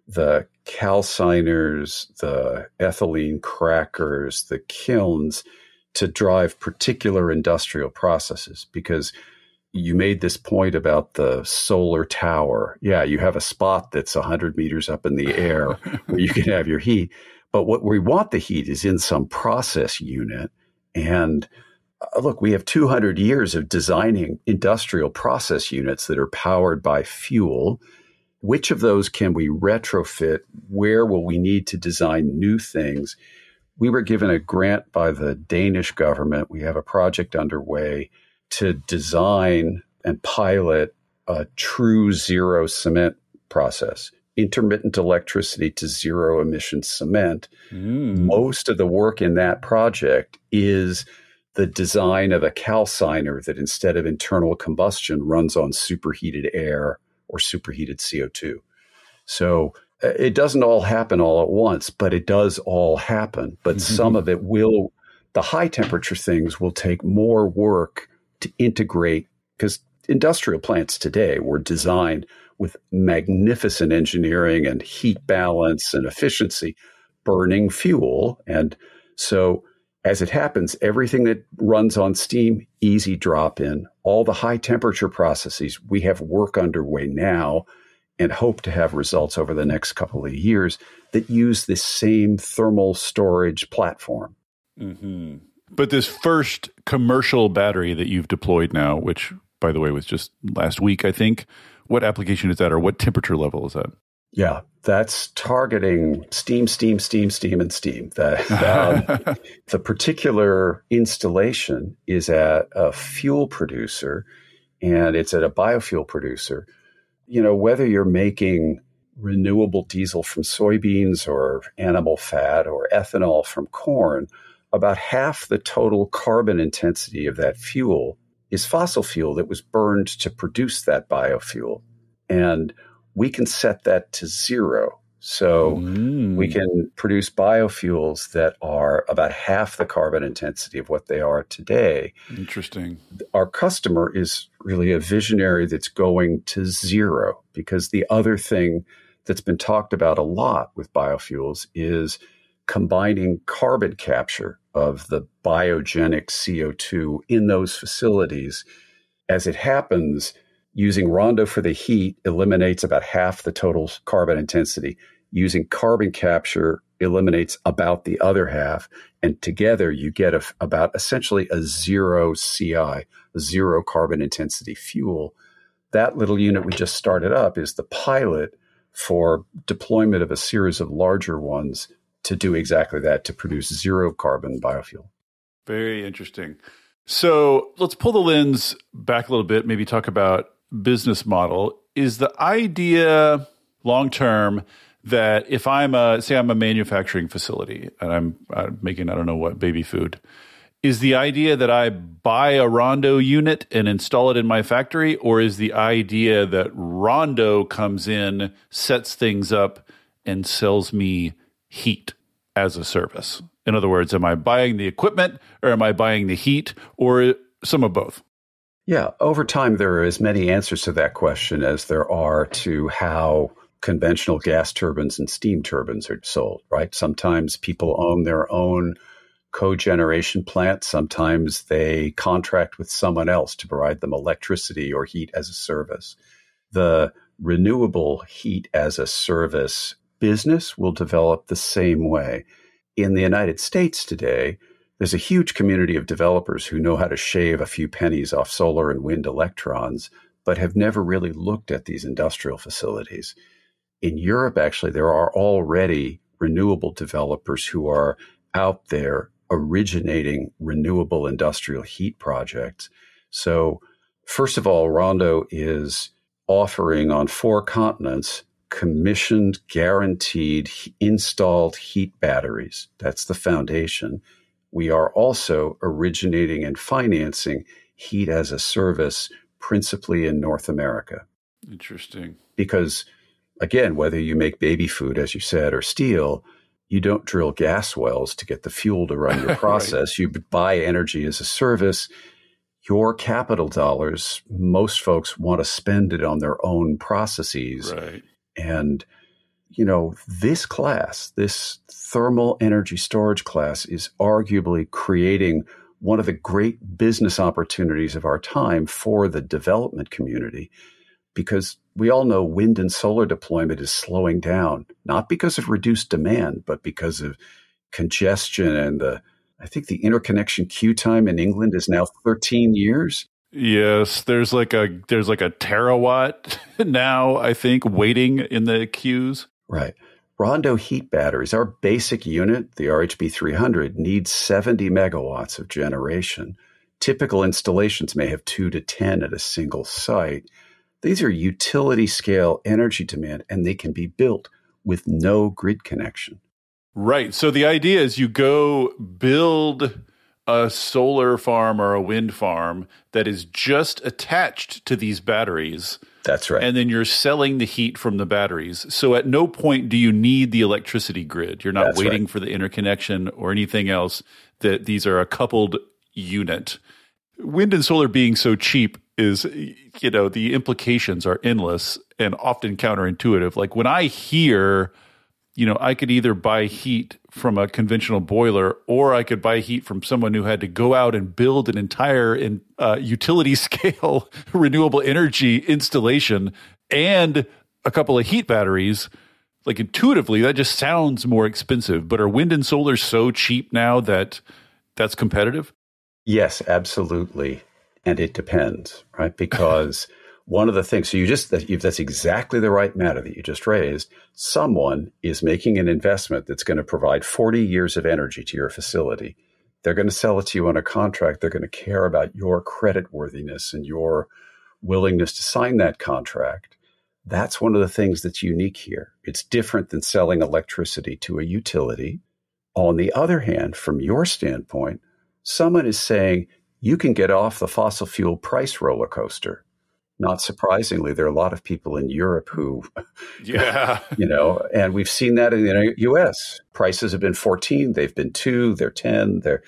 B: the calciners, the ethylene crackers, the kilns to drive particular industrial processes because you made this point about the solar tower. Yeah, you have a spot that's 100 meters up in the air where you can have your heat. But what we want the heat is in some process unit. And uh, look, we have 200 years of designing industrial process units that are powered by fuel. Which of those can we retrofit? Where will we need to design new things? We were given a grant by the Danish government. We have a project underway to design and pilot a true zero cement process intermittent electricity to zero emission cement. Mm. Most of the work in that project is the design of a calciner that instead of internal combustion runs on superheated air or superheated CO2. So uh, it doesn't all happen all at once, but it does all happen. But mm-hmm. some of it will, the high temperature things will take more work to integrate because industrial plants today were designed with magnificent engineering and heat balance and efficiency, burning fuel. And so, as it happens, everything that runs on steam, easy drop in. All the high temperature processes, we have work underway now and hope to have results over the next couple of years that use this same thermal storage platform.
A: Mm-hmm. But this first commercial battery that you've deployed now, which by the way was just last week, I think, what application is that, or what temperature level is that?
B: Yeah, that's targeting steam, steam, steam, steam, and steam. The, um, the particular installation is at a fuel producer and it's at a biofuel producer. You know, whether you're making renewable diesel from soybeans or animal fat or ethanol from corn, about half the total carbon intensity of that fuel is fossil fuel that was burned to produce that biofuel. And we can set that to zero. So mm. we can produce biofuels that are about half the carbon intensity of what they are today.
A: Interesting.
B: Our customer is really a visionary that's going to zero because the other thing that's been talked about a lot with biofuels is combining carbon capture of the biogenic CO2 in those facilities. As it happens, using Rondo for the heat eliminates about half the total carbon intensity. Using carbon capture eliminates about the other half. And together you get a, about essentially a zero CI, a zero carbon intensity fuel. That little unit we just started up is the pilot for deployment of a series of larger ones to do exactly that to produce zero carbon biofuel.
A: Very interesting. So let's pull the lens back a little bit, maybe talk about business model. Is the idea long term that if I'm a, say, I'm a manufacturing facility and I'm, I'm making, I don't know what, baby food, is the idea that I buy a Rondo unit and install it in my factory, or is the idea that Rondo comes in, sets things up, and sells me heat? as a service? In other words, am I buying the equipment or am I buying the heat or some of both?
B: Yeah, over time, there are as many answers to that question as there are to how conventional gas turbines and steam turbines are sold, right? Sometimes people own their own cogeneration plant. Sometimes they contract with someone else to provide them electricity or heat as a service. The renewable heat as a service business will develop the same way. In the United States today, there's a huge community of developers who know how to shave a few pennies off solar and wind electrons, but have never really looked at these industrial facilities. In Europe, actually, there are already renewable developers who are out there originating renewable industrial heat projects. So, first of all, Rondo is offering on four continents commissioned, guaranteed, installed heat batteries. That's the foundation. We are also originating and financing heat as a service, principally in North America.
A: Interesting.
B: Because, again, whether you make baby food, as you said, or steel, you don't drill gas wells to get the fuel to run your process. right. You buy energy as a service. Your capital dollars, most folks want to spend it on their own processes.
A: Right.
B: And, you know, this class, this thermal energy storage class, is arguably creating one of the great business opportunities of our time for the development community because we all know wind and solar deployment is slowing down, not because of reduced demand, but because of congestion and the I think the interconnection queue time in England is now 13 years.
A: Yes, there's like a there's like a terawatt now, I think, waiting in the queues.
B: Right. Rondo heat batteries, our basic unit, the RHB 300, needs 70 megawatts of generation. Typical installations may have 2 to 10 at a single site. These are utility scale energy demand and they can be built with no grid connection.
A: Right. So the idea is you go build a solar farm or a wind farm that is just attached to these batteries.
B: That's right.
A: And then you're selling the heat from the batteries. So at no point do you need the electricity grid. You're not That's waiting right. for the interconnection or anything else. That these are a coupled unit. Wind and solar being so cheap is, you know, the implications are endless and often counterintuitive. Like when I hear you know, I could either buy heat from a conventional boiler or I could buy heat from someone who had to go out and build an entire in, uh, utility scale renewable energy installation and a couple of heat batteries. Like intuitively, that just sounds more expensive. But are wind and solar so cheap now that that's competitive?
B: Yes, absolutely. And it depends, right? Because one of the things, so you just, that's exactly the right matter that you just raised. Someone is making an investment that's going to provide 40 years of energy to your facility. They're going to sell it to you on a contract. They're going to care about your credit worthiness and your willingness to sign that contract. That's one of the things that's unique here. It's different than selling electricity to a utility. On the other hand, from your standpoint, someone is saying you can get off the fossil fuel price roller coaster not surprisingly, there are a lot of people in Europe who,
A: yeah,
B: you know, and we've seen that in the U.S. Prices have been 14, they've been two, they're 10, they're,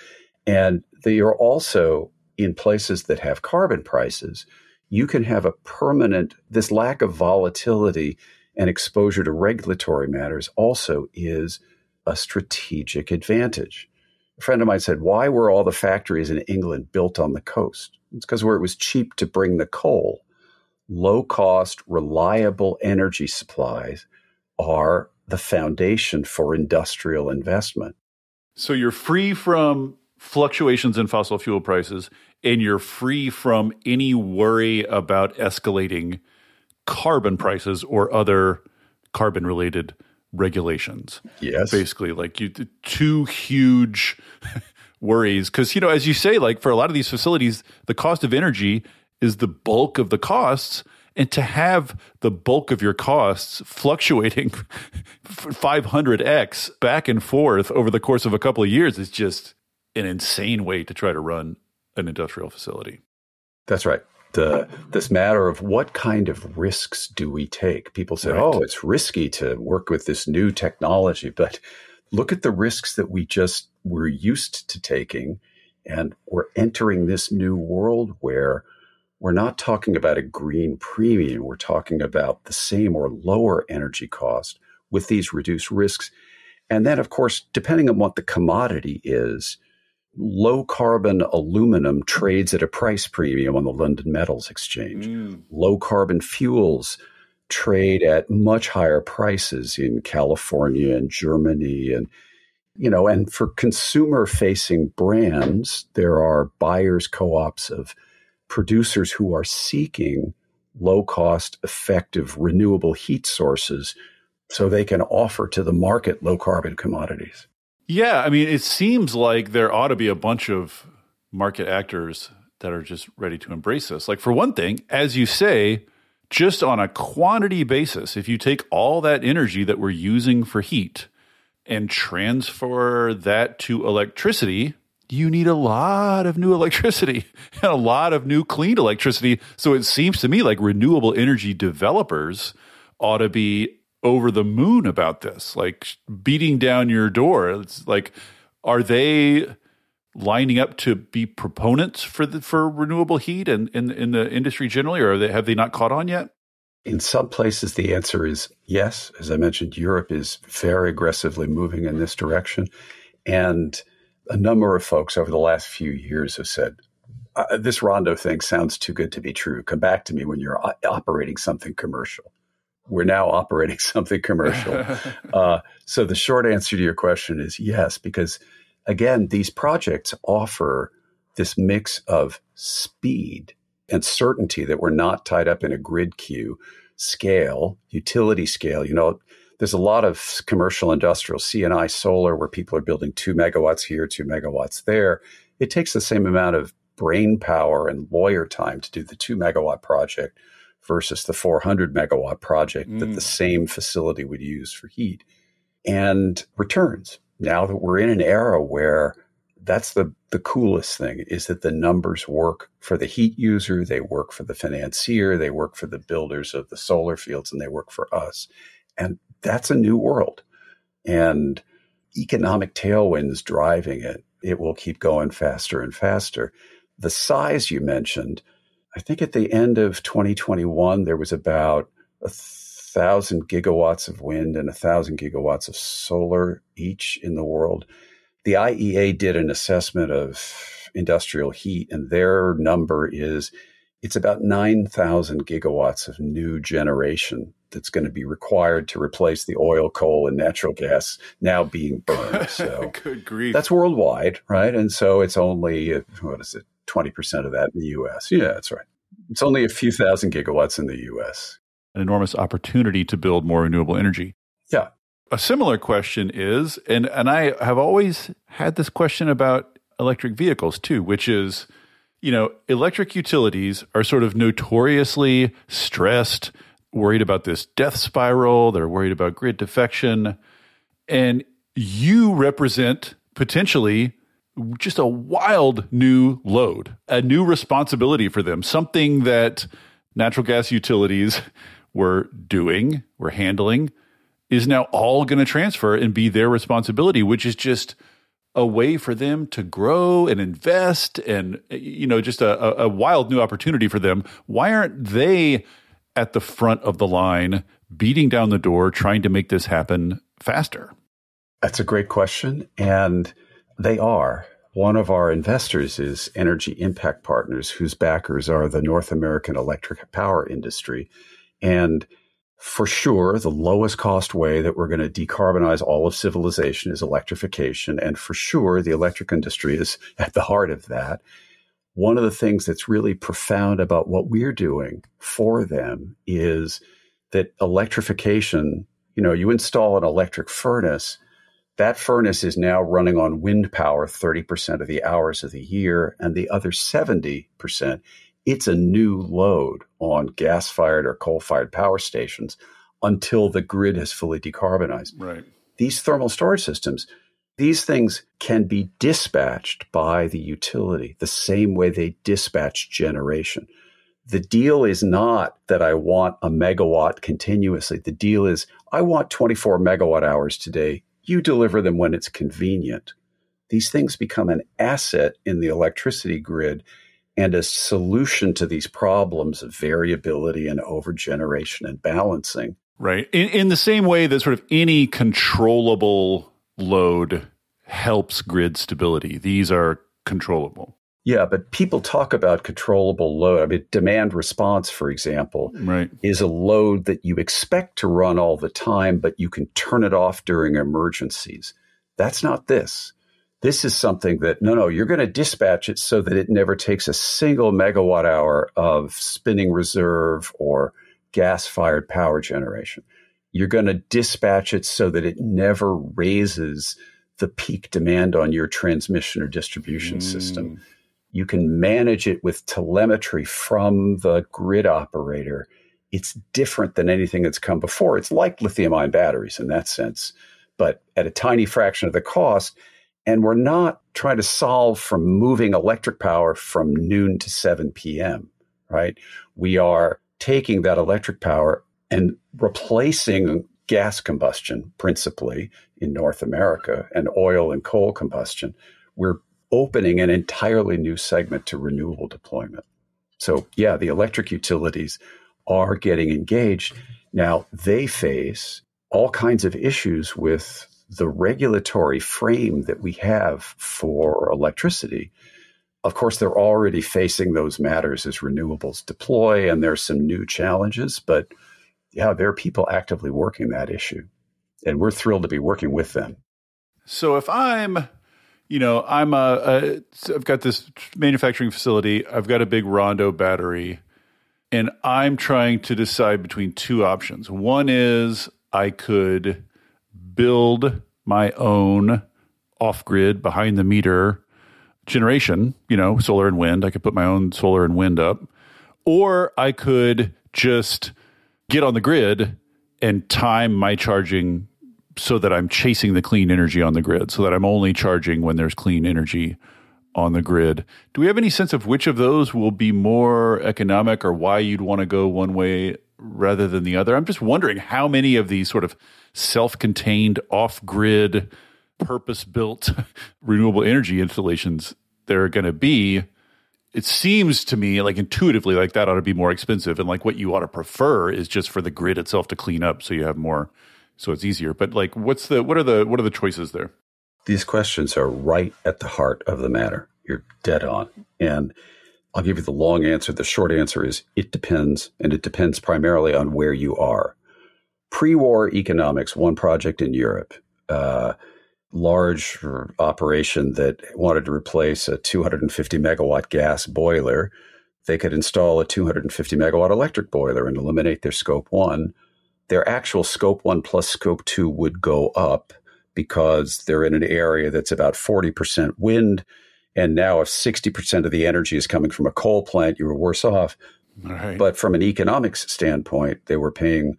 B: and they are also in places that have carbon prices. You can have a permanent, this lack of volatility and exposure to regulatory matters also is a strategic advantage. A friend of mine said, Why were all the factories in England built on the coast? It's because where it was cheap to bring the coal low cost, reliable energy supplies are the foundation for industrial investment.
A: So you're free from fluctuations in fossil fuel prices and you're free from any worry about escalating carbon prices or other carbon related regulations.
B: Yes.
A: Basically, like you two huge worries cuz you know as you say like for a lot of these facilities the cost of energy is the bulk of the costs and to have the bulk of your costs fluctuating 500x back and forth over the course of a couple of years is just an insane way to try to run an industrial facility.
B: That's right. The this matter of what kind of risks do we take? People say, right. "Oh, it's risky to work with this new technology," but look at the risks that we just were used to taking and we're entering this new world where we're not talking about a green premium. We're talking about the same or lower energy cost with these reduced risks. And then, of course, depending on what the commodity is, low carbon aluminum trades at a price premium on the London Metals Exchange. Mm. Low carbon fuels trade at much higher prices in California and Germany and you know and for consumer facing brands there are buyers co-ops of producers who are seeking low cost, effective, renewable heat sources so they can offer to the market low carbon commodities.
A: Yeah, I mean, it seems like there ought to be a bunch of market actors that are just ready to embrace this. Like, for one thing, as you say, just on a quantity basis, if you take all that energy that we're using for heat and transfer that to electricity, you need a lot of new electricity and a lot of new clean electricity. So it seems to me like renewable energy developers ought to be over the moon about this, like beating down your door. It's like, are they lining up to be proponents for the, for renewable heat and in, in the industry generally, or they, have they not caught on yet?
B: In some places, the answer is yes. As I mentioned, Europe is very aggressively moving in this direction. And a number of folks over the last few years have said, uh, this Rondo thing sounds too good to be true. Come back to me when you're o- operating something commercial. We're now operating something commercial. uh, so the short answer to your question is yes, because again, these projects offer this mix of speed and certainty that we're not tied up in a grid queue, scale, utility scale. You know, there's a lot of commercial industrial C&I solar where people are building two megawatts here, two megawatts there. It takes the same amount of brain power and lawyer time to do the two megawatt project versus the 400 megawatt project mm. that the mm. same facility would use for heat and returns. Now that we're in an era where that's the, the coolest thing is that the numbers work for the heat user, they work for the financier, they work for the builders of the solar fields, and they work for us. And that's a new world. And economic tailwinds driving it, it will keep going faster and faster. The size you mentioned, I think at the end of 2021, there was about a thousand gigawatts of wind and a thousand gigawatts of solar each in the world the IEA did an assessment of industrial heat, and their number is it's about 9,000 gigawatts of new generation that's going to be required to replace the oil, coal, and natural gas now being burned. So
A: Good grief.
B: that's worldwide, right? And so it's only, what is it, 20% of that in the US. Yeah, that's right. It's only a few thousand gigawatts in the US.
A: An enormous opportunity to build more renewable energy.
B: Yeah
A: a similar question is, and, and I have always had this question about electric vehicles too, which is, you know, electric utilities are sort of notoriously stressed, worried about this death spiral, they're worried about grid defection. And you represent potentially just a wild new load, a new responsibility for them, something that natural gas utilities were doing, were handling is now all going to transfer and be their responsibility, which is just a way for them to grow and invest and, you know, just a, a wild new opportunity for them. Why aren't they at the front of the line, beating down the door, trying to make this happen faster?
B: That's a great question. And they are. One of our investors is Energy Impact Partners, whose backers are the North American electric power industry. And for sure, the lowest cost way that we're going to decarbonize all of civilization is electrification. And for sure, the electric industry is at the heart of that. One of the things that's really profound about what we're doing for them is that electrification, you know, you install an electric furnace, that furnace is now running on wind power 30% of the hours of the year, and the other 70% it's a new load on gas fired or coal fired power stations until the grid has fully decarbonized.
A: Right.
B: These thermal storage systems, these things can be dispatched by the utility the same way they dispatch generation. The deal is not that I want a megawatt continuously. The deal is I want 24 megawatt hours today. You deliver them when it's convenient. These things become an asset in the electricity grid and a solution to these problems of variability and overgeneration and balancing.
A: Right. In, in the same way that sort of any controllable load helps grid stability, these are controllable.
B: Yeah, but people talk about controllable load. I mean, demand response, for example,
A: right.
B: is a load that you expect to run all the time, but you can turn it off during emergencies. That's not this. This is something that, no, no, you're going to dispatch it so that it never takes a single megawatt hour of spinning reserve or gas fired power generation. You're going to dispatch it so that it never raises the peak demand on your transmission or distribution mm. system. You can manage it with telemetry from the grid operator. It's different than anything that's come before. It's like lithium ion batteries in that sense, but at a tiny fraction of the cost and we're not trying to solve from moving electric power from noon to 7 p.m., right? We are taking that electric power and replacing gas combustion principally in North America and oil and coal combustion. We're opening an entirely new segment to renewable deployment. So, yeah, the electric utilities are getting engaged. Now, they face all kinds of issues with the regulatory frame that we have for electricity, of course, they're already facing those matters as renewables deploy, and there's some new challenges. But yeah, there are people actively working that issue, and we're thrilled to be working with them.
A: So if I'm, you know, I'm a, a I've got this manufacturing facility, I've got a big Rondo battery, and I'm trying to decide between two options. One is I could build my own off grid behind the meter generation, you know, solar and wind. I could put my own solar and wind up, or I could just get on the grid and time my charging so that I'm chasing the clean energy on the grid, so that I'm only charging when there's clean energy on the grid. Do we have any sense of which of those will be more economic or why you'd want to go one way rather than the other? I'm just wondering how many of these sort of self contained, off grid, purpose built renewable energy installations there are going to be. It seems to me like intuitively like that ought to be more expensive and like what you ought to prefer is just for the grid itself to clean up so you have more so it's easier. But like what's the what are the what are the choices there?
B: These questions are right at the heart of the matter. You're dead on. And I'll give you the long answer. The short answer is it depends, and it depends primarily on where you are. Pre war economics, one project in Europe, uh, large operation that wanted to replace a 250 megawatt gas boiler. They could install a 250 megawatt electric boiler and eliminate their scope one. Their actual scope one plus scope two would go up because they're in an area that's about 40% wind. And now, if 60% of the energy is coming from a coal plant, you were worse off. Right. But from an economics standpoint, they were paying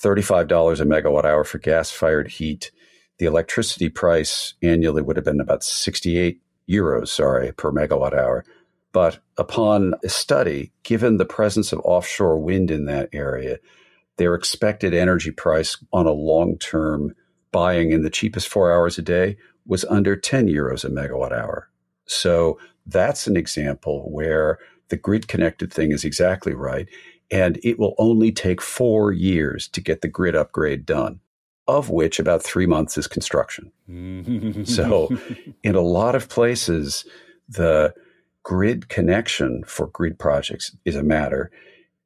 B: $35 a megawatt hour for gas fired heat. The electricity price annually would have been about 68 euros, sorry, per megawatt hour. But upon a study, given the presence of offshore wind in that area, their expected energy price on a long term buying in the cheapest four hours a day was under 10 euros a megawatt hour. So that's an example where the grid connected thing is exactly right. And it will only take four years to get the grid upgrade done, of which about three months is construction. Mm-hmm. so, in a lot of places, the grid connection for grid projects is a matter.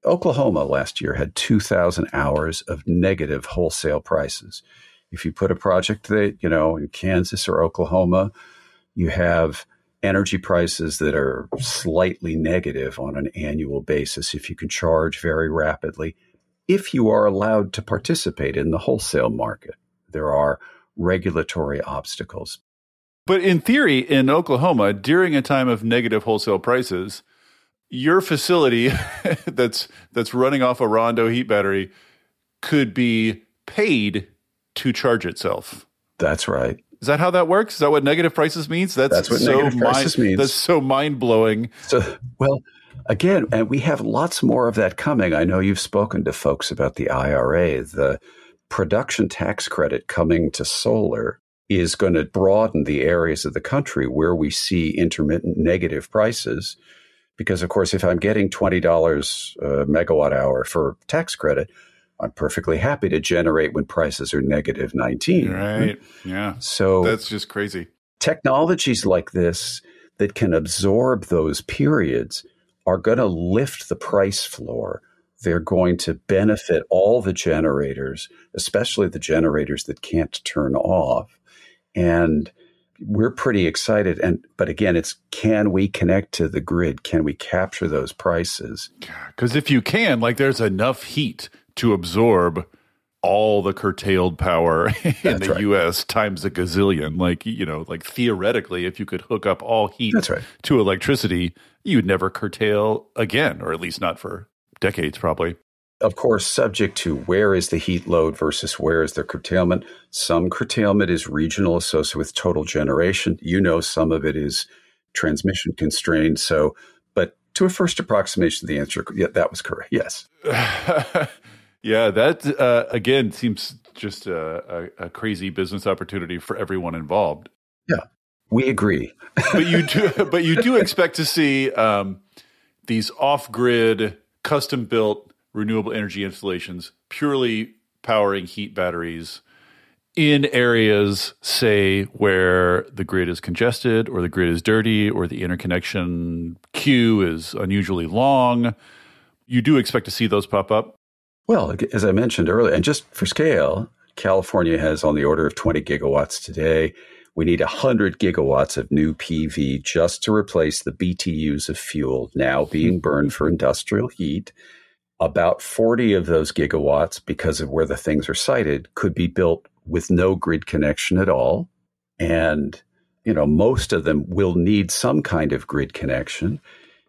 B: Oklahoma last year had 2,000 hours of negative wholesale prices. If you put a project that, you know, in Kansas or Oklahoma, you have energy prices that are slightly negative on an annual basis if you can charge very rapidly, if you are allowed to participate in the wholesale market. There are regulatory obstacles.
A: But in theory, in Oklahoma, during a time of negative wholesale prices, your facility that's that's running off a Rondo heat battery could be paid to charge itself.
B: That's right.
A: Is that how that works? Is that what negative prices means? That's,
B: that's what so negative prices
A: mind,
B: means.
A: That's so mind blowing.
B: So, well, again, and we have lots more of that coming. I know you've spoken to folks about the IRA. The production tax credit coming to solar is going to broaden the areas of the country where we see intermittent negative prices. Because, of course, if I'm getting $20 a megawatt hour for tax credit, I'm perfectly happy to generate when prices are negative 19.
A: Right. Yeah.
B: So
A: that's just crazy.
B: Technologies like this that can absorb those periods are going to lift the price floor. They're going to benefit all the generators, especially the generators that can't turn off. And we're pretty excited and but again it's can we connect to the grid can we capture those prices
A: because if you can like there's enough heat to absorb all the curtailed power in That's the right. US times a gazillion. Like, you know, like theoretically, if you could hook up all heat right. to electricity, you'd never curtail again, or at least not for decades, probably.
B: Of course, subject to where is the heat load versus where is the curtailment. Some curtailment is regional, associated with total generation. You know, some of it is transmission constrained. So, but to a first approximation, the answer, yeah, that was correct. Yes.
A: Yeah, that uh, again seems just a, a, a, crazy business opportunity for everyone involved.
B: Yeah, we agree.
A: but you do, but you do expect to see um, these off-grid, custom-built renewable energy installations purely powering heat batteries in areas, say, where the grid is congested or the grid is dirty or the interconnection queue is unusually long. You do expect to see those pop up?
B: Well, as I mentioned earlier, and just for scale, California has on the order of 20 gigawatts today. We need 100 gigawatts of new PV just to replace the BTUs of fuel now being hmm. burned for industrial heat. About 40 of those gigawatts, because of where the things are sited, could be built with no grid connection at all. And, you know, most of them will need some kind of grid connection.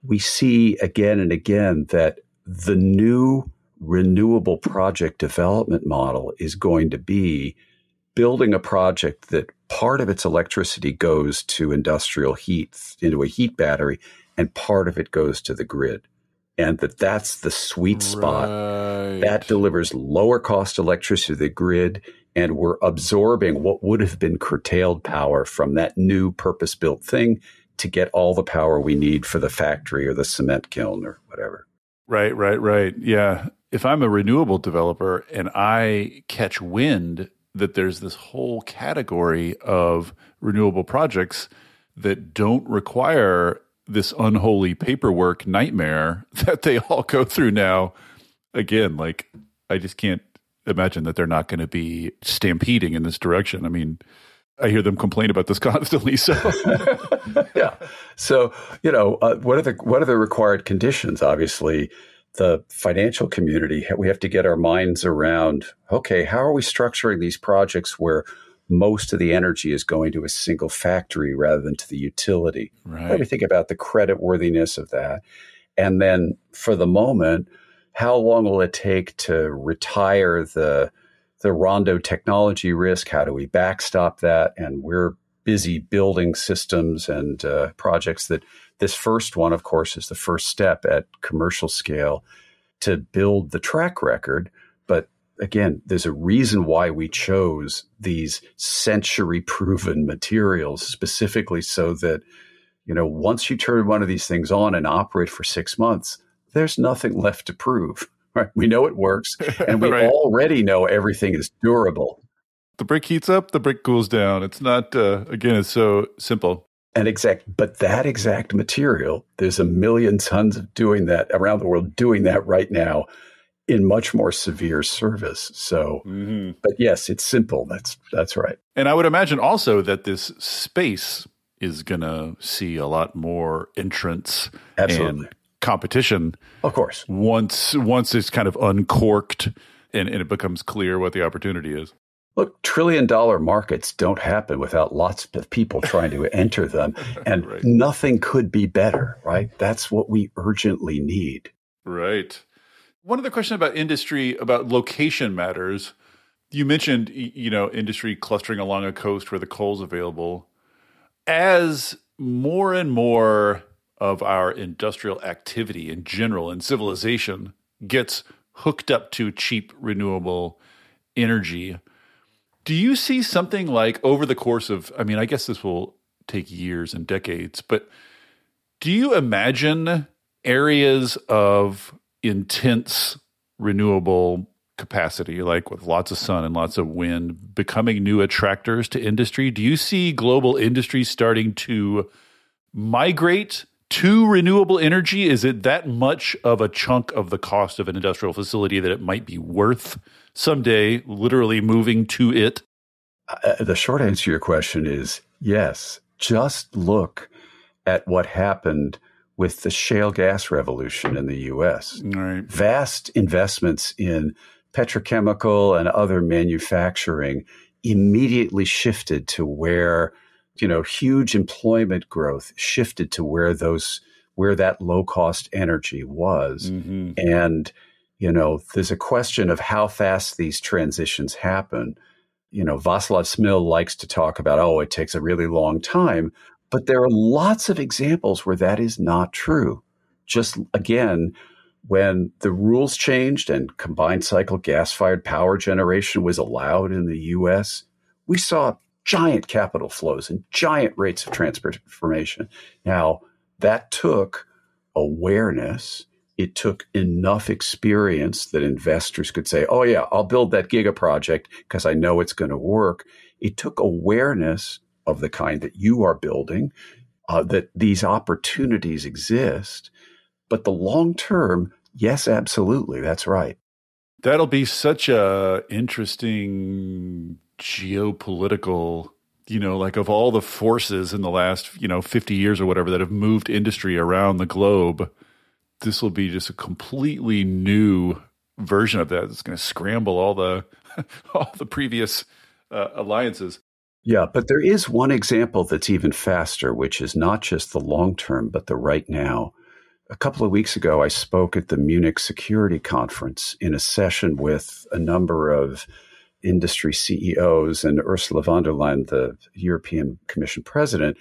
B: We see again and again that the new renewable project development model is going to be building a project that part of its electricity goes to industrial heat, into a heat battery, and part of it goes to the grid. And that that's the sweet spot
A: Right.
B: that delivers lower cost electricity to the grid and we're absorbing what would have been curtailed power from that new purpose built thing to get all the power we need for the factory or the cement kiln or whatever.
A: Right, right, right. Yeah. If I'm a renewable developer and I catch wind that there's this whole category of renewable projects that don't require this unholy paperwork nightmare that they all go through now, again, like I just can't imagine that they're not going to be stampeding in this direction. I mean, I hear them complain about this constantly. So,
B: yeah. So, you know, uh, what are the what are the required conditions? Obviously, the financial community we have to get our minds around. Okay, how are we structuring these projects where most of the energy is going to a single factory rather than to the utility?
A: right.
B: Let me think about the credit worthiness of that, and then for the moment, how long will it take to retire the the Rondo technology risk? How do we backstop that? And we're busy building systems and uh, projects that this first one, of course, is the first step at commercial scale to build the track record. But again, there's a reason why we chose these century proven materials specifically so that, you know, once you turn one of these things on and operate for six months, there's nothing left to prove. Right? We know it works, and we
A: Right.
B: already know everything is durable.
A: the brick heats up, the brick cools down. It's not, uh, again, it's so simple.
B: And exact, but that exact material, there's a million tons of doing that around the world, doing that right now in much more severe service. So,
A: Mm-hmm.
B: but yes, it's simple. That's that's right.
A: And I would imagine also that this space is going to see a lot more entrance
B: Absolutely,
A: and competition
B: of course.
A: once once it's kind of uncorked and, and it becomes clear what the opportunity is.
B: Look, trillion dollar markets don't happen without lots of people trying to enter them, and
A: Right.
B: nothing could be better. Right? That's what we urgently need.
A: Right. One other question about industry about location matters. You mentioned you know industry clustering along a coast where the coal's available. As more and more of our industrial activity in general and civilization gets hooked up to cheap renewable energy, do you see something like over the course of I mean I guess this will take years and decades, but do you imagine areas of intense renewable capacity, like with lots of sun and lots of wind, becoming new attractors to industry? Do you see global industry starting to migrate to renewable energy? Is it that much of a chunk of the cost of an industrial facility that it might be worth someday literally moving to it?
B: Uh, the short answer to your question is yes. Just look at what happened with the shale gas revolution in the US.
A: Right.
B: Vast investments in petrochemical and other manufacturing immediately shifted to where, you know, huge employment growth shifted to where those where that low cost energy was.
A: Mm-hmm.
B: And, you know, there's a question of how fast these transitions happen. You know, Václav Smil likes to talk about, oh, it takes a really long time. But there are lots of examples where that is not true. Just again, when the rules changed and combined cycle gas fired power generation was allowed in the US, we saw giant capital flows and giant rates of transformation. Now, that took awareness, it took enough experience that investors could say, oh, yeah, I'll build that giga project because I know it's going to work. It took awareness of the kind that you are building, uh, that these opportunities exist. But the long term, yes, absolutely, that's right.
A: That'll be such a interesting geopolitical, you know, like of all the forces in the last, you know, 50 years or whatever that have moved industry around the globe, this will be just a completely new version of that. It's going to scramble all the all the previous uh, alliances.
B: Yeah, but there is one example that's even faster, which is not just the long term, but the right now. A couple of weeks ago, I spoke at the Munich Security Conference in a session with a number of industry CEOs and Ursula von der Leyen, the European Commission president.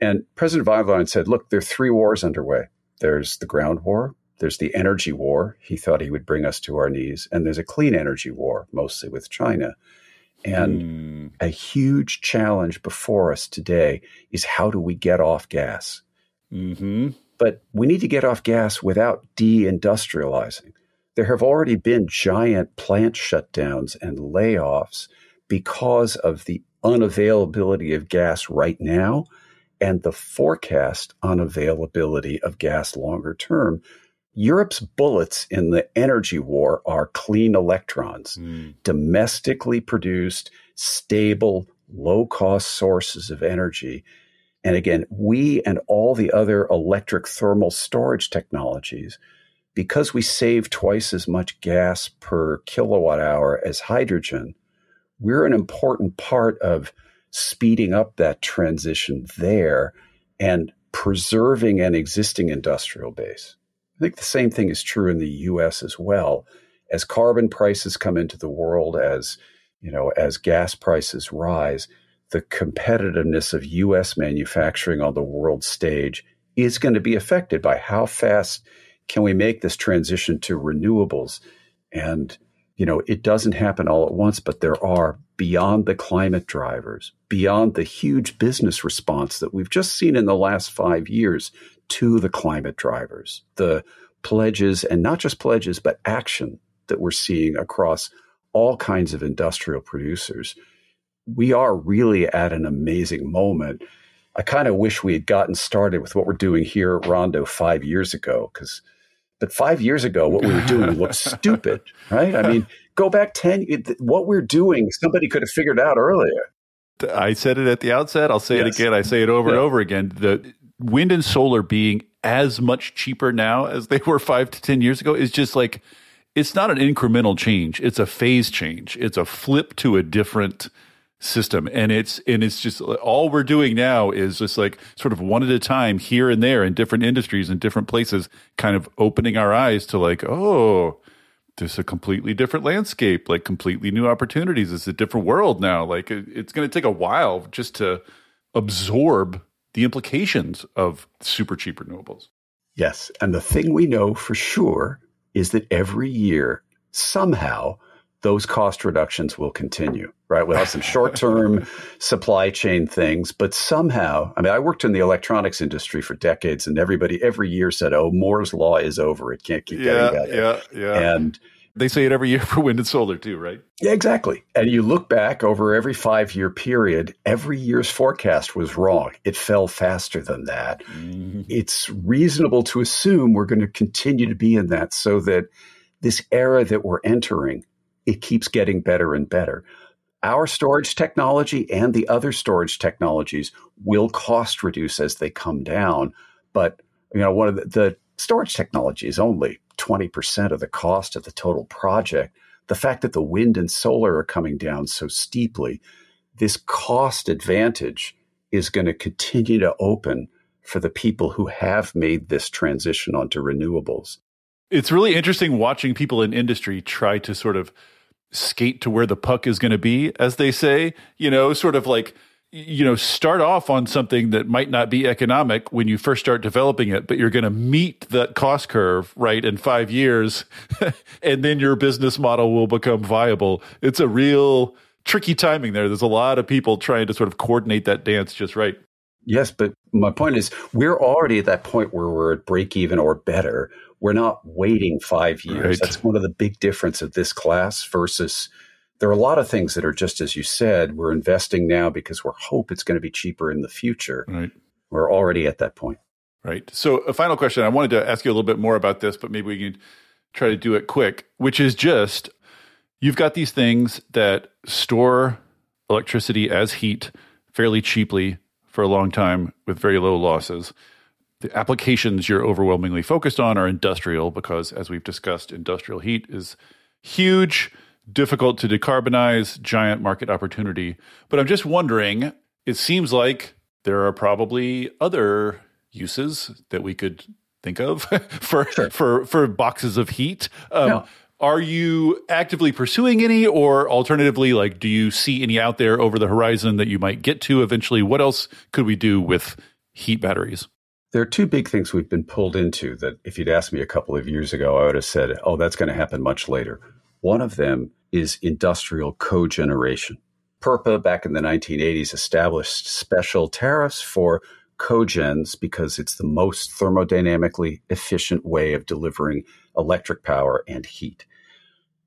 B: And President von der Leyen said, Look, there are three wars underway there's the ground war, there's the energy war. He thought he would bring us to our knees. And there's a clean energy war, mostly with China. And mm. a huge challenge before us today is how do we get off gas? Mm-hmm. But we need to get off gas without deindustrializing. There have already been giant plant shutdowns and layoffs because of the unavailability of gas right now and the forecast on availability of gas longer term. Europe's bullets in the energy war are clean electrons, mm. domestically produced, stable, low cost sources of energy. And again, we and all the other electric thermal storage technologies, because we save twice as much gas per kilowatt hour as hydrogen, we're an important part of speeding up that transition there and preserving an existing industrial base. I think the same thing is true in the US as well. As carbon prices come into the world, as you know, as gas prices rise, the competitiveness of US manufacturing on the world stage is going to be affected by how fast can we make this transition to renewables. And, you know, it doesn't happen all at once, but there are beyond the climate drivers, beyond the huge business response that we've just seen in the last five years to the climate drivers, the pledges, and not just pledges, but action that we're seeing across all kinds of industrial producers. We are really at an amazing moment. I kind of wish we had gotten started with what we're doing here at Rondo five years ago, because but five years ago, what we were doing looked stupid, right? I mean, go back 10, what we're doing, somebody could have figured out earlier.
A: I said it at the outset. I'll say yes. it again. I say it over yeah. and over again. The wind and solar being as much cheaper now as they were five to 10 years ago is just like, it's not an incremental change. It's a phase change. It's a flip to a different system. And it's, and it's just all we're doing now is just like sort of one at a time here and there in different industries and different places, kind of opening our eyes to like, oh, there's a completely different landscape, like completely new opportunities. It's a different world now. Like it's going to take a while just to absorb the implications of super cheap renewables.
B: Yes. And the thing we know for sure is that every year, somehow, those cost reductions will continue, right? We'll have some short term supply chain things, but somehow, I mean, I worked in the electronics industry for decades and everybody every year said, oh, Moore's Law is over. It can't keep
A: yeah,
B: getting better.
A: Yeah, yeah.
B: And
A: they say it every year for wind and solar too, right?
B: Yeah, exactly. And you look back over every five year period, every year's forecast was wrong. It fell faster than that. Mm-hmm. It's reasonable to assume we're going to continue to be in that so that this era that we're entering it keeps getting better and better. Our storage technology and the other storage technologies will cost reduce as they come down. But you know, one of the, the storage technology is only 20% of the cost of the total project. The fact that the wind and solar are coming down so steeply, this cost advantage is going to continue to open for the people who have made this transition onto renewables.
A: It's really interesting watching people in industry try to sort of skate to where the puck is going to be, as they say, you know, sort of like, you know, start off on something that might not be economic when you first start developing it, but you're going to meet that cost curve, right, in five years, and then your business model will become viable. It's a real tricky timing there. There's a lot of people trying to sort of coordinate that dance just right.
B: Yes, but my point is we're already at that point where we're at break even or better. We're not waiting five years.
A: Right.
B: That's one of the big difference of this class versus there are a lot of things that are just as you said, we're investing now because we're hope it's going to be cheaper in the future.
A: Right.
B: We're already at that point.
A: Right. So, a final question. I wanted to ask you a little bit more about this, but maybe we can try to do it quick, which is just you've got these things that store electricity as heat fairly cheaply for a long time with very low losses. The applications you're overwhelmingly focused on are industrial because, as we've discussed, industrial heat is huge, difficult to decarbonize, giant market opportunity. But I'm just wondering, it seems like there are probably other uses that we could think of for
B: Sure.
A: for for boxes of heat. Um. Are you actively pursuing any, or alternatively, like, do you see any out there over the horizon that you might get to eventually? What else could we do with heat batteries?
B: There are two big things we've been pulled into that if you'd asked me a couple of years ago, I would have said, oh, that's going to happen much later. One of them is industrial cogeneration. PURPA back in the 1980s established special tariffs for cogens because it's the most thermodynamically efficient way of delivering electric power and heat.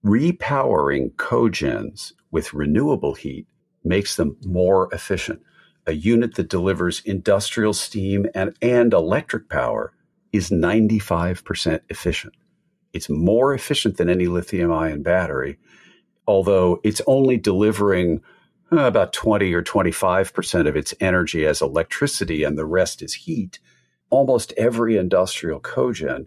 B: Repowering cogens with renewable heat makes them more efficient a unit that delivers industrial steam and, and electric power is 95% efficient. It's more efficient than any lithium ion battery, although it's only delivering uh, about 20 or 25% of its energy as electricity and the rest is heat. Almost every industrial cogen,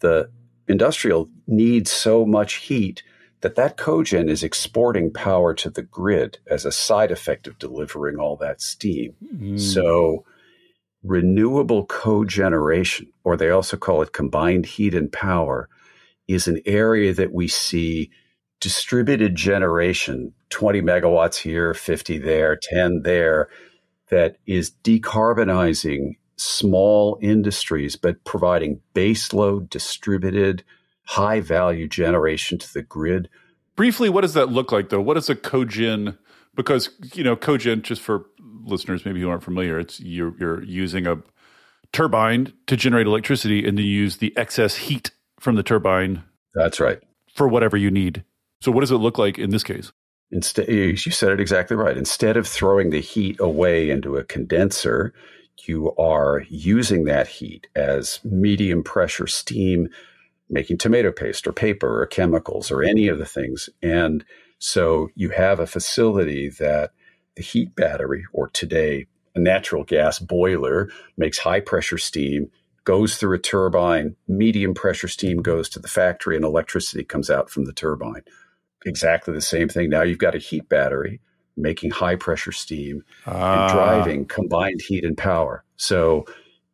B: the industrial needs so much heat that that cogen is exporting power to the grid as a side effect of delivering all that steam. Hmm. So renewable cogeneration, or they also call it combined heat and power, is an area that we see distributed generation 20 megawatts here, 50 there, 10 there that is decarbonizing small industries, but providing baseload distributed high value generation to the grid.
A: Briefly, what does that look like, though? What is a cogen? Because you know, cogen, just for listeners maybe who aren't familiar, it's you're you're using a turbine to generate electricity, and then you use the excess heat from the turbine
B: That's right.
A: for whatever you need. So, what does it look like in this case?
B: Instead, you said it exactly right. Instead of throwing the heat away into a condenser, you are using that heat as medium pressure steam, making tomato paste or paper or chemicals or any of the things. And so you have a facility that the heat battery, or today a natural gas boiler, makes high pressure steam, goes through a turbine, medium pressure steam goes to the factory, and electricity comes out from the turbine exactly the same thing. Now you've got a heat battery making high pressure steam
A: Ah.
B: and driving combined heat and power. So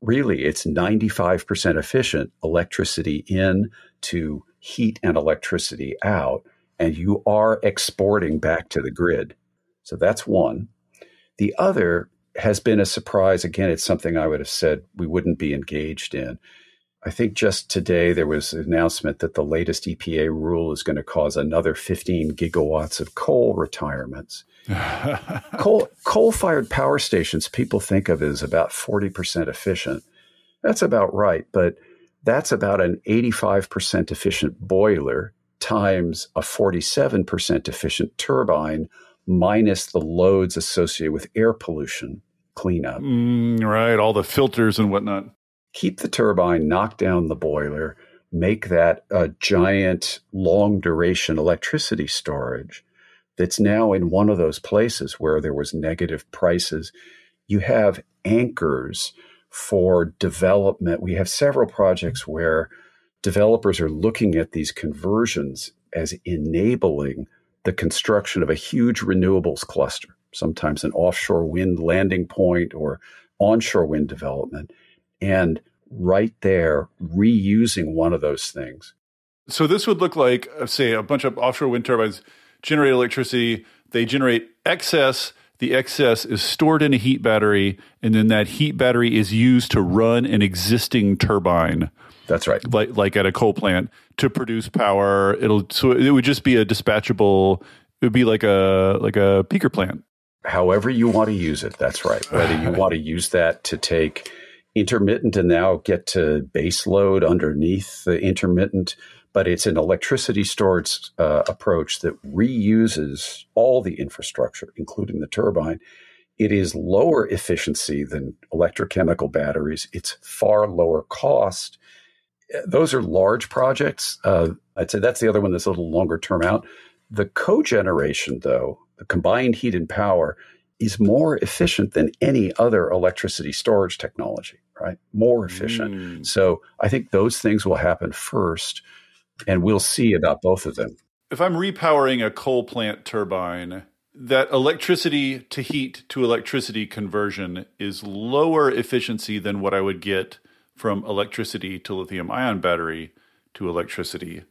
B: really it's 95% efficient electricity in to heat and electricity out and you are exporting back to the grid. So that's one. The other has been a surprise again it's something I would have said we wouldn't be engaged in. I think just today there was an announcement that the latest EPA rule is going to cause another 15 gigawatts of coal retirements. coal coal fired power stations people think of as about 40% efficient. That's about right, but that's about an 85% efficient boiler times a 47% efficient turbine minus the loads associated with air pollution cleanup
A: Mm, right, all the filters and whatnot.
B: Keep the turbine, knock down the boiler, make that a giant long duration electricity storage that's now in one of those places where there was negative prices. You have anchors for development. We have several projects where developers are looking at these conversions as enabling the construction of a huge renewables cluster, sometimes an offshore wind landing point or onshore wind development. And right there, reusing one of those things.
A: So this would look like, uh, say, a bunch of offshore wind turbines generate electricity. They generate excess. The excess is stored in a heat battery, and then that heat battery is used to run an existing turbine,
B: That's right.
A: like like at a coal plant, to produce power. It'll so it would just be a dispatchable. It would be like a like a peaker plant.
B: However, you want to use it. That's right. Whether you want to use that to take intermittent and now get to base load underneath the intermittent, but it's an electricity storage uh, approach that reuses all the infrastructure, including the turbine. It is lower efficiency than electrochemical batteries. It's far lower cost. Those are large projects. Uh, I'd say that's the other one that's a little longer term out. The cogeneration, though, the combined heat and power, is more efficient than any other electricity storage technology, right? More efficient. Mm. So I think those things will happen first, and we'll see about both of them.
A: If I'm repowering a coal plant turbine, that electricity to heat to electricity conversion is lower efficiency than what I would get from electricity to lithium ion battery to electricity.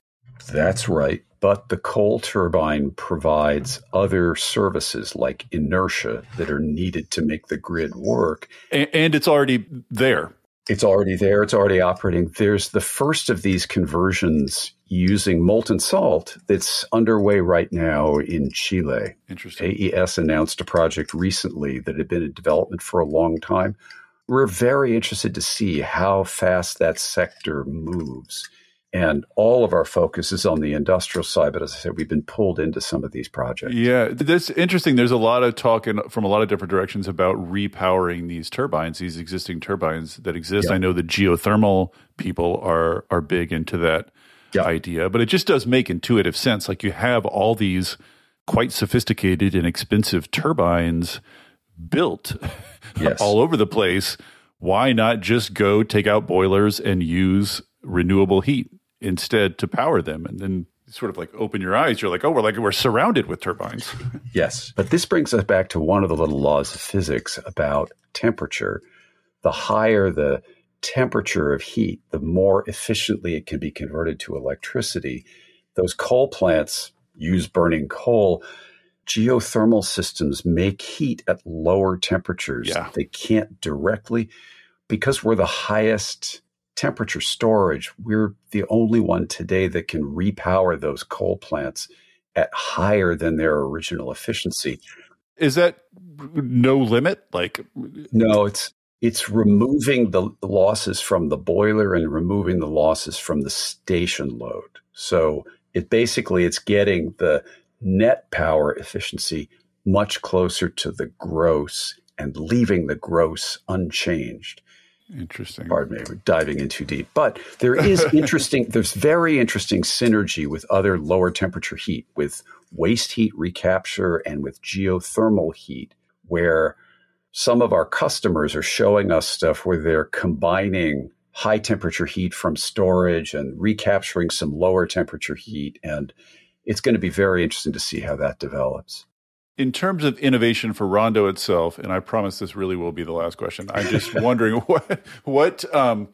B: That's right. But the coal turbine provides other services like inertia that are needed to make the grid work.
A: And, and it's already there.
B: It's already there. It's already operating. There's the first of these conversions using molten salt that's underway right now in Chile.
A: Interesting.
B: AES announced a project recently that had been in development for a long time. We're very interested to see how fast that sector moves. And all of our focus is on the industrial side. But as I said, we've been pulled into some of these projects.
A: Yeah, that's interesting. There's a lot of talk in, from a lot of different directions about repowering these turbines, these existing turbines that exist. Yeah. I know the geothermal people are are big into that yeah. idea, but it just does make intuitive sense. Like you have all these quite sophisticated and expensive turbines built yes. all over the place. Why not just go take out boilers and use renewable heat instead to power them and then sort of like open your eyes you're like oh we're like we're surrounded with turbines.
B: Yes. But this brings us back to one of the little laws of physics about temperature. The higher the temperature of heat the more efficiently it can be converted to electricity. Those coal plants use burning coal. Geothermal systems make heat at lower temperatures.
A: Yeah.
B: they can't directly because we're the highest temperature storage, we're the only one today that can repower those coal plants at higher than their original efficiency.
A: Is that no limit? Like
B: no, it's it's removing the losses from the boiler and removing the losses from the station load. So it basically it's getting the net power efficiency much closer to the gross and leaving the gross unchanged.
A: Interesting.
B: Pardon me, we're diving in too deep. But there is interesting, there's very interesting synergy with other lower temperature heat, with waste heat recapture and with geothermal heat, where some of our customers are showing us stuff where they're combining high temperature heat from storage and recapturing some lower temperature heat. And it's going to be very interesting to see how that develops
A: in terms of innovation for Rondo itself, and I promise this really will be the last question. I'm just wondering what what um,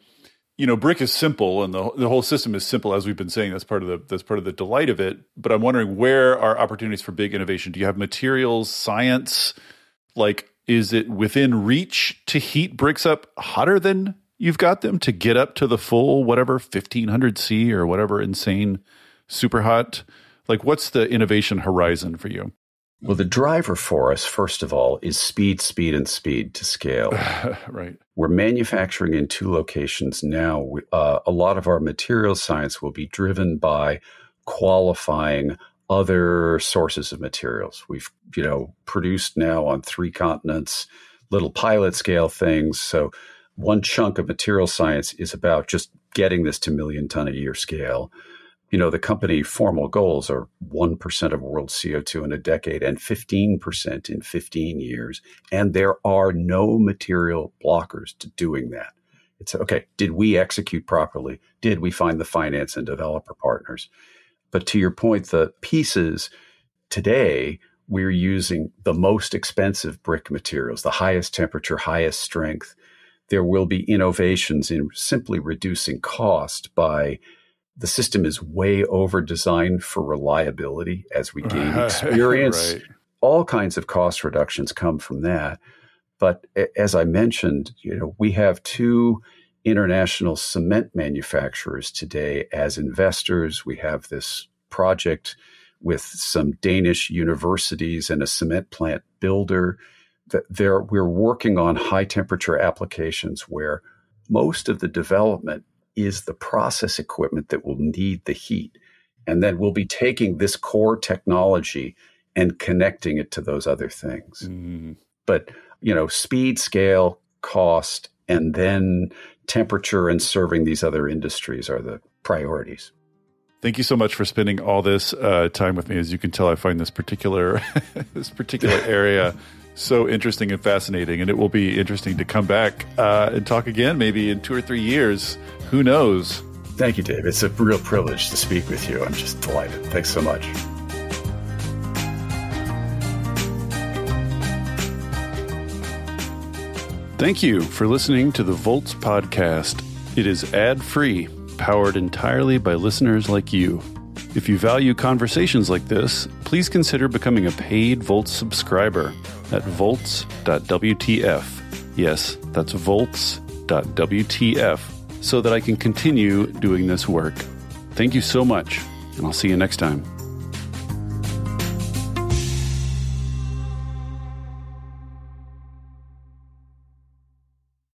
A: you know, brick is simple, and the the whole system is simple, as we've been saying. That's part of the that's part of the delight of it. But I'm wondering where are opportunities for big innovation? Do you have materials science? Like, is it within reach to heat bricks up hotter than you've got them to get up to the full whatever 1500 C or whatever insane super hot? Like, what's the innovation horizon for you?
B: Well, the driver for us, first of all, is speed, speed, and speed to scale.
A: right.
B: We're manufacturing in two locations now. Uh, a lot of our material science will be driven by qualifying other sources of materials. We've, you know, produced now on three continents, little pilot scale things. So one chunk of material science is about just getting this to million ton a year scale you know, the company formal goals are 1% of world CO2 in a decade and 15% in 15 years. And there are no material blockers to doing that. It's okay, did we execute properly? Did we find the finance and developer partners? But to your point, the pieces today, we're using the most expensive brick materials, the highest temperature, highest strength. There will be innovations in simply reducing cost by the system is way over designed for reliability as we gain experience. right. All kinds of cost reductions come from that. But as I mentioned, you know, we have two international cement manufacturers today as investors. We have this project with some Danish universities and a cement plant builder. That there, we're working on high temperature applications where most of the development is the process equipment that will need the heat. And then we'll be taking this core technology and connecting it to those other things. Mm. But, you know, speed, scale, cost, and then temperature and serving these other industries are the priorities.
A: Thank you so much for spending all this uh, time with me. As you can tell, I find this particular this particular area so interesting and fascinating, and it will be interesting to come back uh, and talk again, maybe in two or three years. Who knows?
B: Thank you, Dave. It's a real privilege to speak with you. I'm just delighted. Thanks so much.
A: Thank you for listening to the Volts podcast. It is ad free, powered entirely by listeners like you. If you value conversations like this, please consider becoming a paid Volts subscriber at volts.wtf. Yes, that's volts.wtf so that I can continue doing this work. Thank you so much, and I'll see you next time.